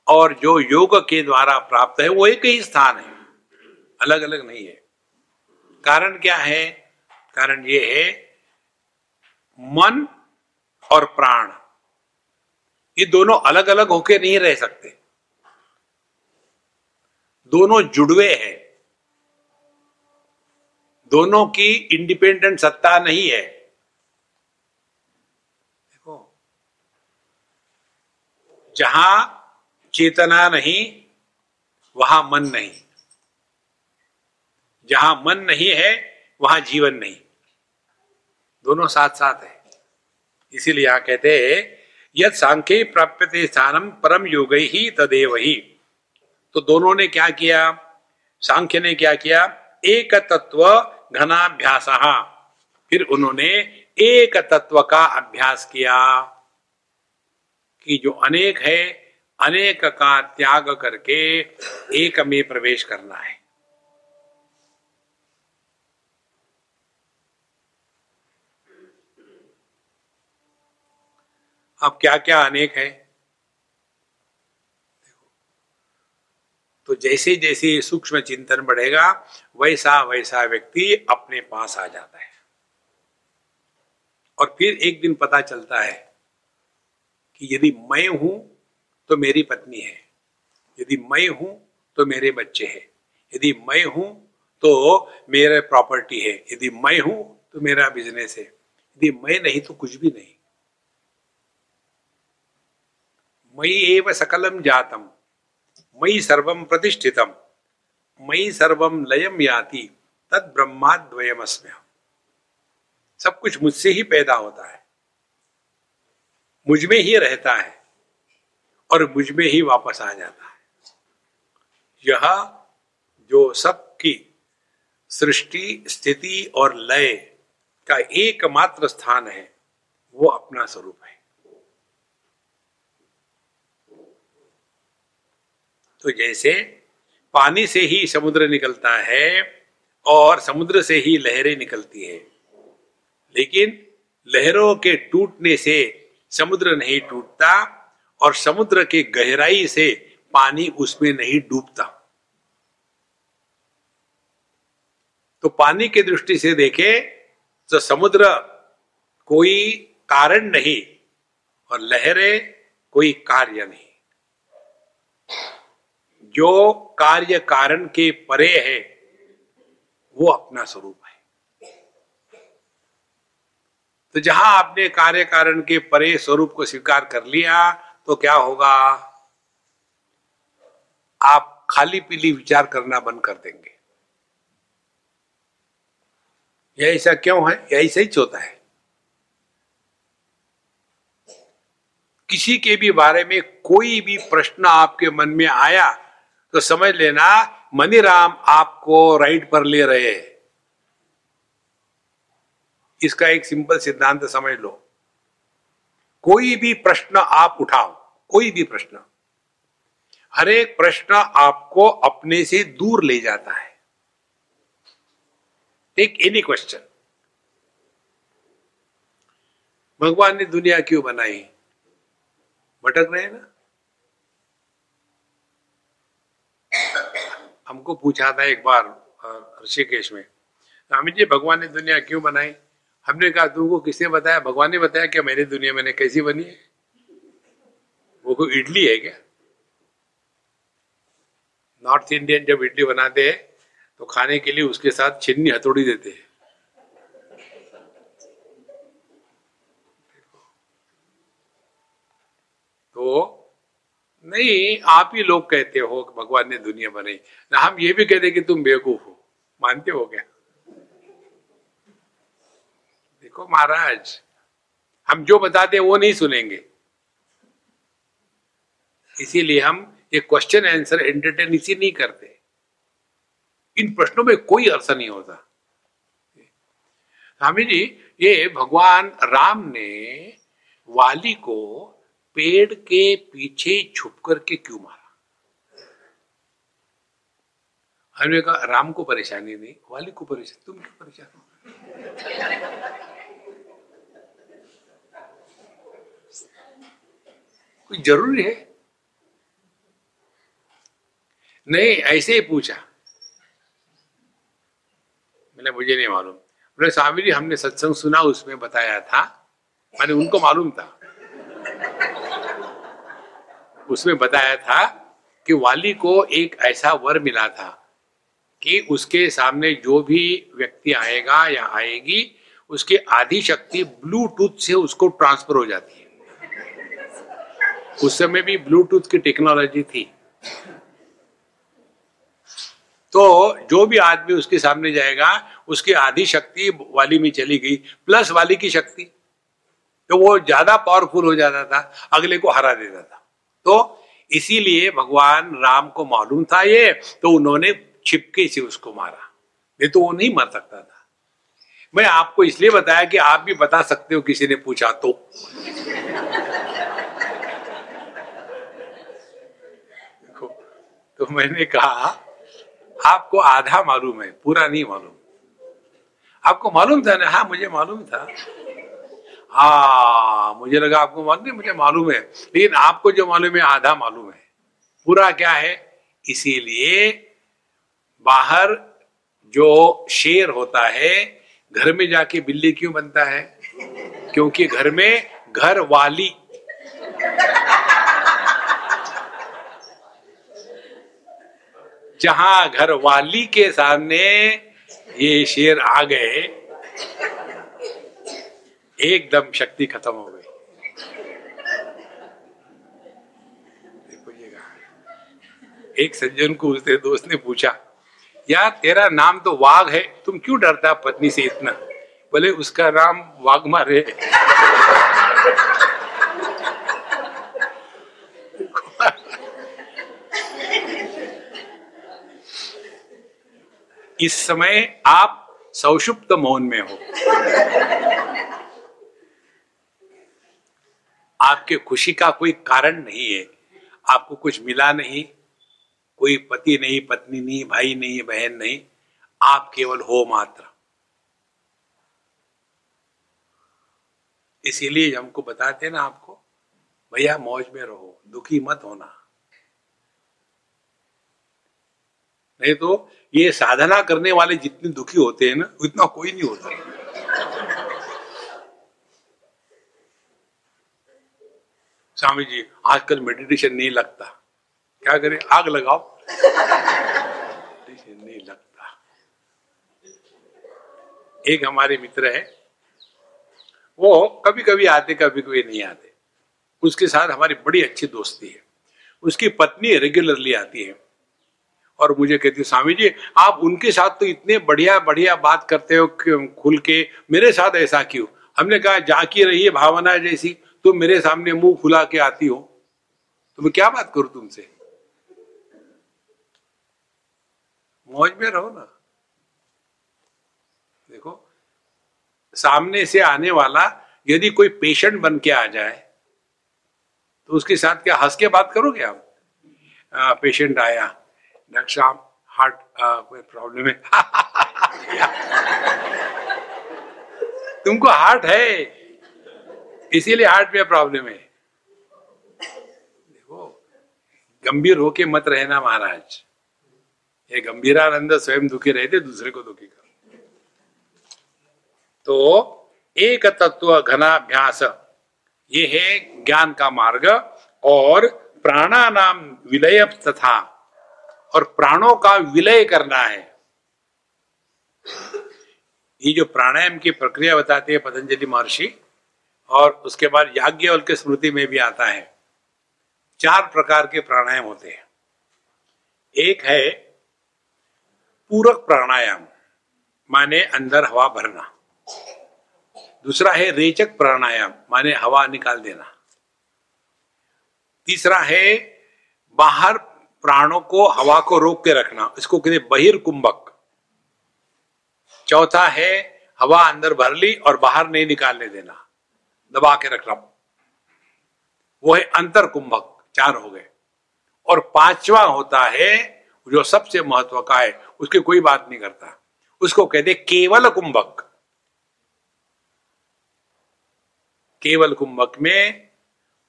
और जो योग के द्वारा प्राप्त है, वो एक ही स्थान है। अलग अलग नहीं है। कारण क्या है? कारण ये है, मन और प्राण। ये दोनों अलग अलग होके नहीं रह सकते। दोनों जुड़वे हैं। दोनों की इंडिपेंडेंट सत्ता नहीं है। देखो जहाँ चेतना नहीं वहाँ मन नहीं। जहाँ मन नहीं है वहाँ जीवन नहीं। दोनों साथ साथ है। इसीलिए यहाँ कहते हैं यद सांख्य प्राप्यते स्थानम परम योग ही तदेव ही। तो दोनों ने क्या किया? सांख्य ने क्या किया? एक तत्व घनाभ्यास। फिर उन्होंने एक तत्व का अभ्यास किया कि जो अनेक है, अनेक का त्याग करके एक में प्रवेश करना है। अब क्या क्या अनेक है? तो जैसे जैसे सूक्ष्म चिंतन बढ़ेगा वैसा वैसा व्यक्ति अपने पास आ जाता है। और फिर एक दिन पता चलता है कि यदि मैं हूँ तो मेरी पत्नी है। यदि मैं हूँ तो मेरे बच्चे हैं। यदि मैं हूँ तो मेरे प्रॉपर्टी है। यदि मैं हूँ तो मेरा बिज़नेस है। यदि मैं नहीं तो कुछ भी नहीं। मई एव सकलम जातम। मई सर्वम प्रतिष्ठितम। मई सर्वम लयम याति, तद ब्रह्माद्वयमस्म्य सब कुछ मुझसे ही पैदा होता है। मुझमें ही रहता है और मुझमें ही वापस आ जाता है। यह जो सबकी सृष्टि, स्थिति और लय का एकमात्र स्थान है, वो अपना स्वरूप है। तो जैसे पानी से ही समुद्र निकलता है और समुद्र से ही लहरें निकलती है। लेकिन लहरों के टूटने से समुद्र नहीं टूटता और समुद्र के गहराई से पानी उसमें नहीं डूबता। तो पानी की दृष्टि से देखे तो समुद्र कोई कारण नहीं और लहरें कोई कार्य नहीं। जो कार्य कारण के परे है, वो अपना स्वरूप है। तो जहाँ आपने कार्य कारण के परे स्वरूप को स्वीकार कर लिया तो क्या होगा? आप खाली पीली विचार करना बंद कर देंगे। यह ऐसा क्यों है? यह ऐसा ही होता है। किसी के भी बारे में कोई भी प्रश्न आपके मन में आया तो समझ लेना, मनीराम आपको राइट पर ले रहे हैं। इसका एक सिंपल सिद्धांत समझ लो। कोई भी प्रश्न आप उठाओ, कोई भी प्रश्न। हर एक प्रश्न आपको अपने से दूर ले जाता है। टेक एनी क्वेश्चन भगवान ने दुनिया क्यों बनाई? भटक रहे ना? हमको पूछा था एक बार ऋषिकेश में, स्वामी जी, भगवान ने दुनिया क्यों बनाई? हमने कहा, तुमको किसने बताया? भगवान ने बताया कि मेरी दुनिया मैंने कैसी बनी है? वो कोई इडली है क्या? नॉर्थ इंडियन जब इडली बनाते हैं तो खाने के लिए उसके साथ छिन्नी हथौड़ी देते हैं। तो नहीं, आप ही लोग कहते हो भगवान ने दुनिया बनाई। ना, हम ये भी कहते कि तुम बेवकूफ़ हो। मानते हो क्या? देखो महाराज, हम जो बताते वो नहीं सुनेंगे। इसीलिए हम ये क्वेश्चन आंसर एंटरटेन इसी नहीं करते। इन प्रश्नों में कोई अर्थ नहीं होता। स्वामी जी, ये भगवान राम ने वाली को पेड़ के पीछे छुप करके क्यों मारा? हमने कहा, राम को परेशानी नहीं, वाली को परेशानी, तुम क्यों परेशान हो? कोई ज़रूरी है? नहीं, ऐसे ही पूछा। मैंने, मुझे नहीं मालूम। बोले स्वामी जी, हमने सत्संग सुना, उसमें बताया था। मैंने, उनको मालूम था। उसमें बताया था कि वाली को एक ऐसा वर मिला था कि उसके सामने जो भी व्यक्ति आएगा या आएगी, उसकी आधी शक्ति ब्लूटूथ से उसको ट्रांसफ़र हो जाती है। उस समय भी ब्लूटूथ की टेक्नोलॉजी थी। तो जो भी आदमी उसके सामने जाएगा, उसकी आधी शक्ति वाली में चली गई, प्लस वाली की शक्ति तो वो ज़्यादा पावरफुल हो जाता था, अगले को हरा देता था। तो इसीलिए भगवान राम को मालूम था ये तो उन्होंने छिपके से उसको मारा। नहीं तो वो नहीं मर सकता था। मैं आपको इसलिए बताया कि आप भी बता सकते हो किसी ने पूछा तो। तो मैंने कहा, आपको आधा मालूम है, पूरा नहीं मालूम। आपको मालूम था ना? हाँ मुझे मालूम था। हाँ मुझे लगा आपको मालूम, नहीं, मुझे मालूम है। लेकिन आपको जो मालूम है, आधा मालूम है। पूरा क्या है? इसीलिए बाहर जो शेर होता है, घर में जाके बिल्ली क्यों बनता है? क्योंकि घर में घर वाली। जहाँ घर वाली के सामने ये शेर आ गए एकदम शक्ति खत्म हो गई। एक सज्जन को उसके दोस्त ने पूछा, यार, तेरा नाम तो वाघ है, तुम क्यों डरता पत्नी से इतना? बोले उसका नाम वाघ मारे इस समय आप सौषुप्त मौन में हो। आपके खुशी का कोई कारण नहीं है। आपको कुछ मिला नहीं। कोई पति नहीं, पत्नी नहीं, भाई नहीं, बहन नहीं। आप केवल हो मात्र। इसीलिए हमको बताते हैं ना आपको, भैया मौज में रहो, दुखी मत होना। नहीं तो ये साधना करने वाले जितने दुखी होते हैं ना, उतना कोई नहीं होता। स्वामी जी, आजकल मेडिटेशन नहीं लगता। क्या करें? आग लगाओ। मेडिटेशन नहीं लगता। एक हमारे मित्र है, वो कभी कभी आते कभी कभी नहीं आते। उसके साथ हमारी बड़ी अच्छी दोस्ती है। उसकी पत्नी रेगुलरली आती है। और मुझे कहती है, स्वामी जी, आप उनके साथ तो इतने बढ़िया बढ़िया बात करते हो खुल के? मेरे साथ ऐसा क्यों? हमने कहा, जाकी रही है भावना जैसी। तुम मेरे सामने मुँह खुला के आती हो तो मैं क्या बात करूँ तुमसे? मौज में रहो ना। देखो, सामने से आने वाला यदि कोई पेशेंट बन के आ जाए तो उसके साथ क्या हंस के बात करोगे आप? पेशेंट आया। डॉक्टर साहब हार्ट कोई प्रॉब्लम है? तुमको हार्ट है। इसीलिए हार्ट में प्रॉब्लम है। देखो, गंभीर होके मत रहना महाराज। ये गंभीरानंद स्वयं दुखी रहते, दूसरे को दुखी कर। तो एक तत्व घनाभ्यास, ये है ज्ञान का मार्ग और प्राणानाम विलय तथा, और प्राणों का विलय करना है। ये जो प्राणायाम की प्रक्रिया बताते हैं पतंजलि महर्षि और उसके बाद याज्ञवल के स्मृति में भी आता है। चार प्रकार के प्राणायाम होते हैं। एक है पूरक प्राणायाम, माने अंदर हवा भरना। दूसरा है रेचक प्राणायाम, माने हवा निकाल देना। तीसरा है बाहर प्राणों को हवा को रोक के रखना, इसको कहते बहिर्कुंभक। चौथा है हवा अंदर भर ली और बाहर नहीं निकालने देना। दबा के रख रखना वो है अंतर कुंभक चार हो गए। और पांचवा होता है, जो सबसे महत्व का है, उसकी कोई बात नहीं करता। उसको कहते केवल कुंभक केवल कुंभक में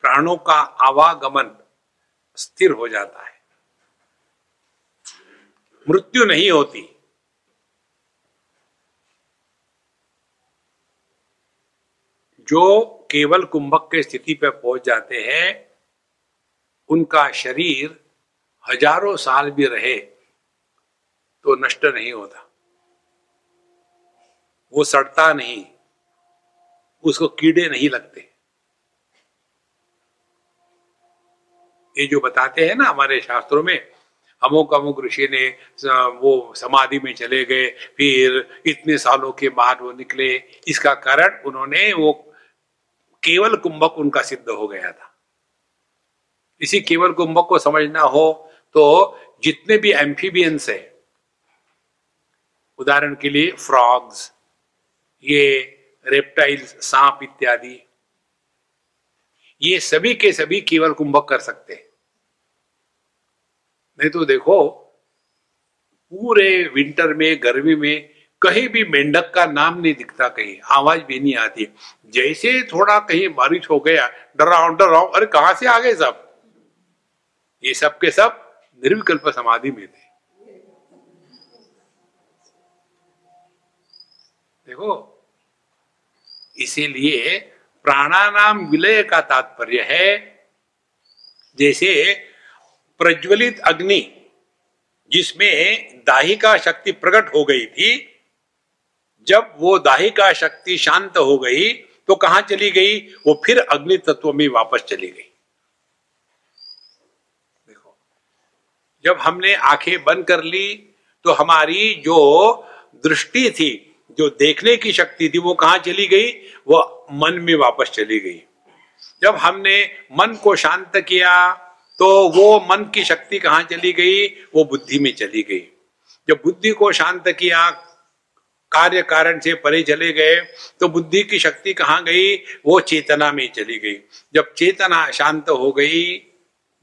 प्राणों का आवागमन स्थिर हो जाता है। मृत्यु नहीं होती। जो केवल कुंभक के स्थिति पर पहुँच जाते हैं, उनका शरीर हज़ारों साल भी रहे तो नष्ट नहीं होता। वो सड़ता नहीं, उसको कीड़े नहीं लगते। ये जो बताते हैं ना हमारे शास्त्रों में, अमुक अमुक ऋषि ने वो समाधि में चले गए, फिर इतने सालों के बाद वो निकले। इसका कारण उन्होंने वो केवल कुंभक उनका सिद्ध हो गया था। इसी केवल कुंभक को समझना हो तो जितने भी एम्फीबियंस है, उदाहरण के लिए फ्रॉग्स ये रेप्टाइल्स सांप इत्यादि, ये सभी के सभी केवल कुंभक कर सकते हैं। नहीं तो देखो, पूरे विंटर में, गर्मी में कहीं भी मेंढक का नाम नहीं दिखता कहीं, आवाज़ भी नहीं आती जैसे थोड़ा कहीं बारिश हो गया, डराओ डराओ, अरे कहाँ से आ गए सब? ये सब के सब निर्विकल्प समाधि में थे। देखो, इसीलिए प्राणानाम विलय का तात्पर्य है, जैसे प्रज्वलित अग्नि, जिसमें दाहिका शक्ति प्रकट हो गई थी जब वो दाहिका शक्ति शांत हो गई तो कहाँ चली गई? वो फिर अग्नि तत्व में वापस चली गई। देखो, जब हमने आँखें बंद कर ली तो हमारी जो दृष्टि थी, जो देखने की शक्ति थी, वो कहाँ चली गई? वो मन में वापस चली गई। जब हमने मन को शांत किया तो वो मन की शक्ति कहाँ चली गई? वो बुद्धि में चली गई। जब बुद्धि को शांत किया कार्य कारण से परे चले गए तो बुद्धि की शक्ति कहाँ गई? वो चेतना में चली गई। जब चेतना शांत हो गई,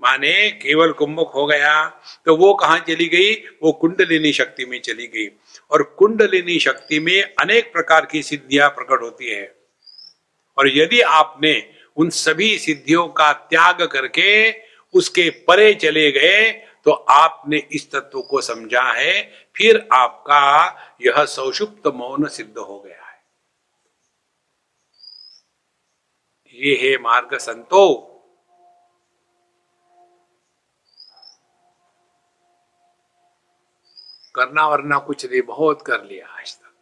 माने केवल कुंभक हो गया तो वो कहाँ चली गई? वो कुंडलिनी शक्ति में चली गई। और कुंडलिनी शक्ति में अनेक प्रकार की सिद्धियाँ प्रकट होती है। और यदि आपने उन सभी सिद्धियों का त्याग करके उसके परे चले गए तो आपने इस तत्व को समझा है, फिर आपका यह सौषुप्त मौन सिद्ध हो गया है। ये है मार्ग संतो। करना वरना कुछ नहीं, बहुत कर लिया आज तक।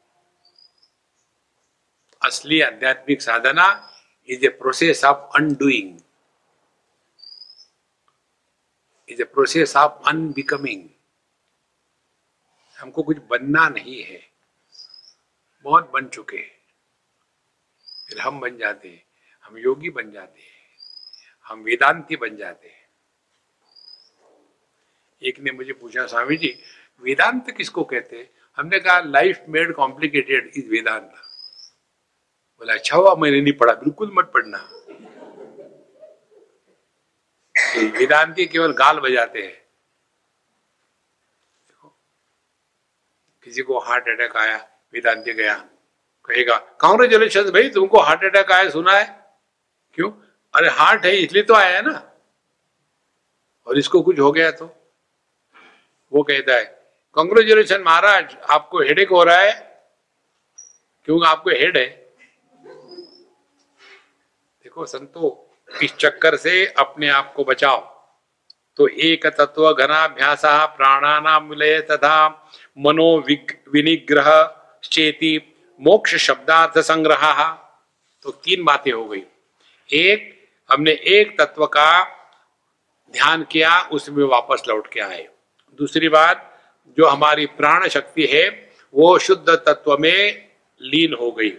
असली आध्यात्मिक साधना is a process of undoing is a process of unbecoming हमको कुछ बनना नहीं है। बहुत बन चुके हैं। फिर हम बन जाते हैं। हम योगी बन जाते हैं। हम वेदांती बन जाते हैं। एक ने मुझे पूछा, स्वामी जी, वेदांत किसको कहते हैं? हमने कहा life made complicated is Vedanta बोला अच्छा हुआ, मैंने नहीं पढ़ा। बिल्कुल मत पढ़ना। वेदांती केवल गाल बजाते हैं। किसी को हार्ट अटैक आया, वेदांती गया, कहेगा कांग्रेचुलेशन भाई, तुमको हार्ट अटैक आया, सुना है? क्यों? अरे हार्ट है, इसलिए तो आया है ना। और इसको कुछ हो गया तो? वो कहता है कंग्रेचुलेशन महाराज, आपको हेडेक हो रहा है। क्योंकि आपको हेड है? देखो संतो, इस चक्कर से अपने आप को बचाओ। तो एक तत्व घनाभ्यास प्राणानाम विलय तथा मनो विनिग्रह चेती मोक्ष शब्दार्थ संग्रह तो तीन बातें हो गई। एक, हमने एक तत्व का ध्यान किया, उसमें वापस लौट के आए। दूसरी बात, जो हमारी प्राण शक्ति है, वो शुद्ध तत्व में लीन हो गई।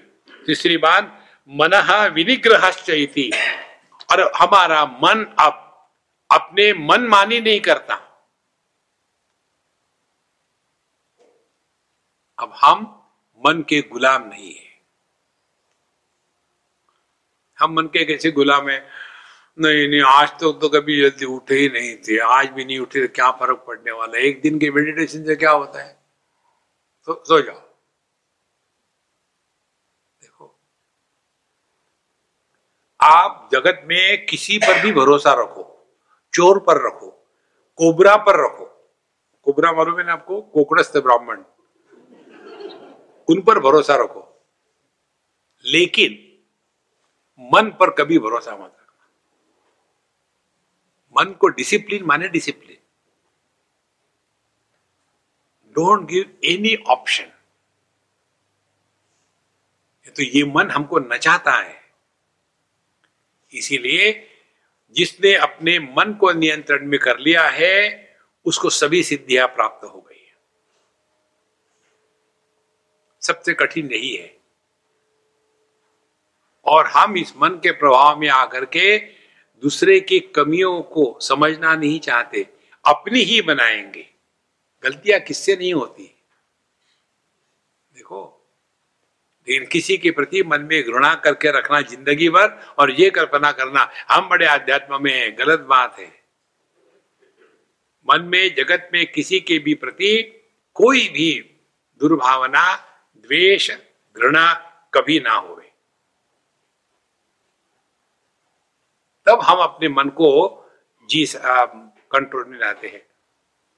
तीसरी बात, मन विनिग्रह और हमारा मन अब अपने मन मानी नहीं करता। अब हम मन के गुलाम नहीं है। हम मन के कैसे गुलाम है? नहीं नहीं, आज तो तो कभी जल्दी उठे ही नहीं थे। आज भी नहीं उठे तो क्या फ़र्क पड़ने वाला है? एक दिन के मेडिटेशन से क्या होता है? तो सो जाओ। देखो, आप जगत में किसी पर भी भरोसा रखो। चोर पर रखो, कोबरा पर रखो। कोबरा मालूम है ना आपको? कोकड़स्थ ब्राह्मण। उन पर भरोसा रखो। लेकिन मन पर कभी भरोसा मत मन को डिसिप्लिन माने discipline don't give any option तो ये मन हमको नचाता है। इसीलिए जिसने अपने मन को नियंत्रण में कर लिया है, उसको सभी सिद्धियाँ प्राप्त हो गई है। सबसे कठिन यही है। और हम इस मन के प्रभाव में आकर के दूसरे की कमियों को समझना नहीं चाहते, अपनी ही बनाएँगे। गलतियाँ किससे नहीं होती? देखो लेकिन किसी के प्रति मन में घृणा करके रखना ज़िंदगी भर और ये कल्पना करना, हम बड़े आध्यात्म में है, गलत बात है। मन में, जगत में किसी के भी प्रति कोई भी दुर्भावना, द्वेष, घृणा कभी ना हो तब हम अपने मन को जी कंट्रोल में लाते हैं।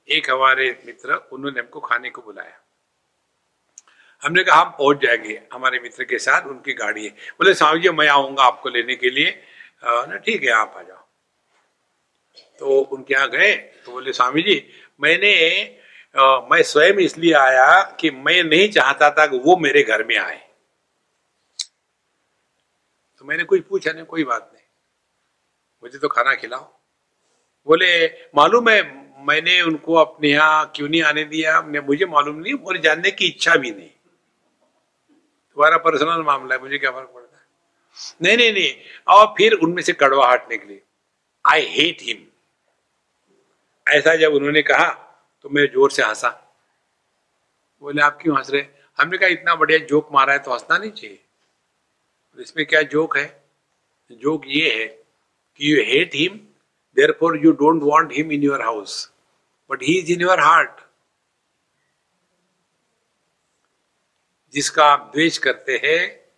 एक हमारे मित्र, उन्होंने हमको खाने को बुलाया। हमने कहा हम पहुँच जाएँगे हमारे मित्र के साथ उनकी गाड़ी है। बोले स्वामी जी मैं आऊँगा आपको लेने के लिए। ना ठीक है आप आ जाओ। तो उनके यहाँ गए तो बोले स्वामी जी मैंने आ, मैं स्वयं इसलिए आया कि मैं नहीं चाहता था कि वो मेरे घर में आए। तो मैंने कुछ पूछा नहीं कोई बात नहीं। मुझे तो खाना खिलाओ। बोले मालूम है मैंने उनको अपने यहाँ क्यों नहीं आने दिया? मुझे मालूम नहीं और जानने की इच्छा भी नहीं। तुम्हारा पर्सनल मामला है मुझे क्या फ़र्क पड़ता है? नहीं नहीं नहीं। और फिर उनमें से कड़वा कड़वाहट निकली आई हेट हिम ऐसा जब उन्होंने कहा तो मैं ज़ोर से हंसा। बोले आप क्यों हंस रहे हमने कहा इतना बढ़िया जोक मारा है तो हंसना नहीं चाहिए। इसमें क्या जोक है? जोक ये है you hate him, therefore you don't want him in your house but he is in your heart. जिसका आप द्वेष करते हैं,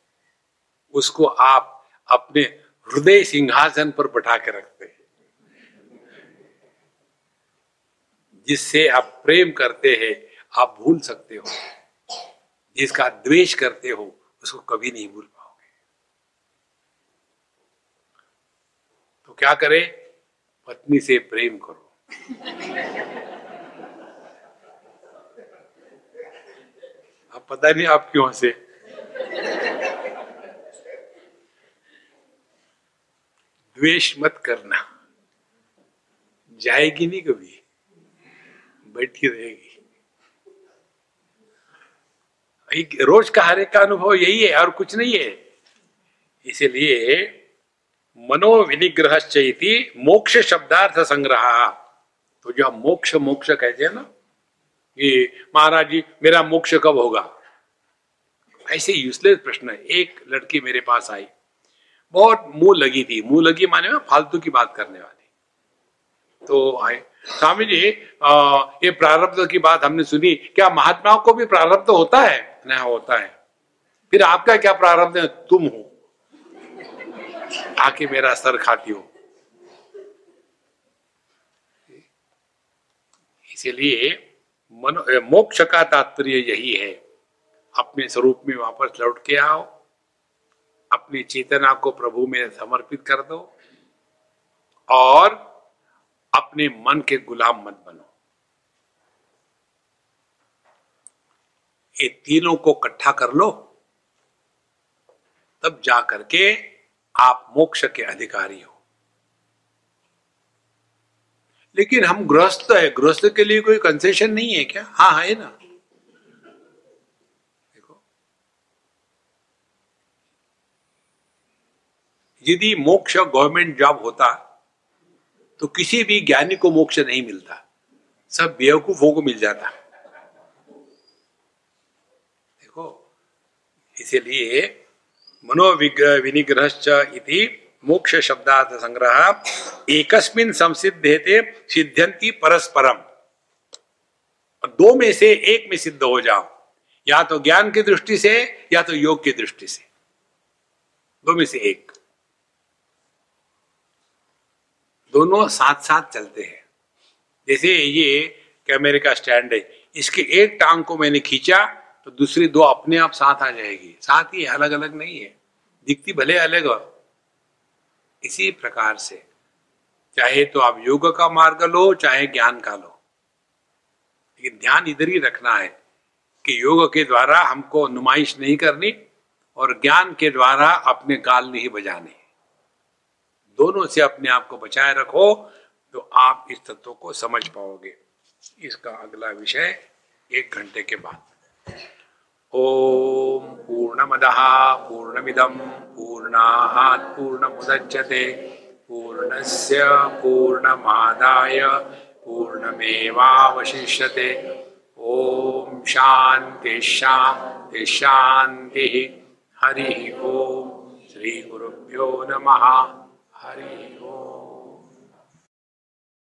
उसको आप अपने हृदय सिंहासन पर बैठा के रखते हैं। जिससे आप प्रेम करते हैं, आप भूल सकते हो। जिसका द्वेष करते हो, उसको कभी नहीं भूल पाओगे। तो क्या करे? पत्नी से प्रेम करो। पता नहीं आप क्यों हंसे। द्वेष मत करना। जाएगी नहीं कभी, बैठी रहेगी। रोज का हर एक का अनुभव यही है और कुछ नहीं है। इसलिए मनो विनिग्रह मोक्ष शब्दार्थ संग्रह। तो जो हम मोक्ष मोक्ष कहते हैं ना कि महाराज जी, मेरा मोक्ष कब होगा? ऐसे यूजलेस प्रश्न है। एक लड़की मेरे पास आई। बहुत मुँह लगी थी। मुँह लगी माने में फालतू की बात करने वाली। तो आए। स्वामी जी ये प्रारब्ध की बात हमने सुनी। क्या महात्माओं को भी प्रारब्ध होता है? नहीं, होता है। फिर आपका क्या प्रारब्ध है? तुम हो। आके मेरा सर खाती हो। इसीलिए मोक्ष का तात्पर्य यही है। अपने स्वरूप में वापस लौट के आओ। अपनी चेतना को प्रभु में समर्पित कर दो और अपने मन के गुलाम मत बनो। ये तीनों को इकट्ठा कर लो, तब जा करके आप मोक्ष के अधिकारी हो। लेकिन हम गृहस्थ है गृहस्थ के लिए कोई कंसेशन नहीं है क्या? हाँ है ना। यदि मोक्ष गवर्नमेंट जॉब होता तो किसी भी ज्ञानी को मोक्ष नहीं मिलता। सब बेवकूफों को मिल जाता। देखो, इसीलिए मनोविनिग्रह इति मोक्ष शब्दार्थ संग्रह, एकस्मिन संसिद्धे थे परस्परम। दो में से एक में सिद्ध हो जाओ। या तो ज्ञान की दृष्टि से, या तो योग की दृष्टि से। दो में से एक। दोनों साथ साथ चलते हैं। जैसे ये कैमरे का स्टैंड है, इसके एक टांग को मैंने खींचा तो दूसरी दो अपने आप साथ आ जाएगी। साथ ही अलग अलग नहीं है, दिखती भले अलग हो। इसी प्रकार से, चाहे तो आप योग का मार्ग लो, चाहे ज्ञान का लो। लेकिन ध्यान इधर ही रखना है कि योग के द्वारा हमको नुमाइश नहीं करनी और ज्ञान के द्वारा अपने गाल नहीं बजाने। दोनों से अपने आप को बचाए रखो तो आप इस तत्व को समझ पाओगे। इसका अगला विषय एक घंटे के बाद। ओम पूर्णमदः पूर्णमिदं पूर्णात् पूर्णमुदच्यते पूर्णस्य पूर्णमादाय पूर्णमेवावशिष्यते। ओम शांति शांति शांति हरि ओम। श्री गुरुभ्यो नमः। हरि ओम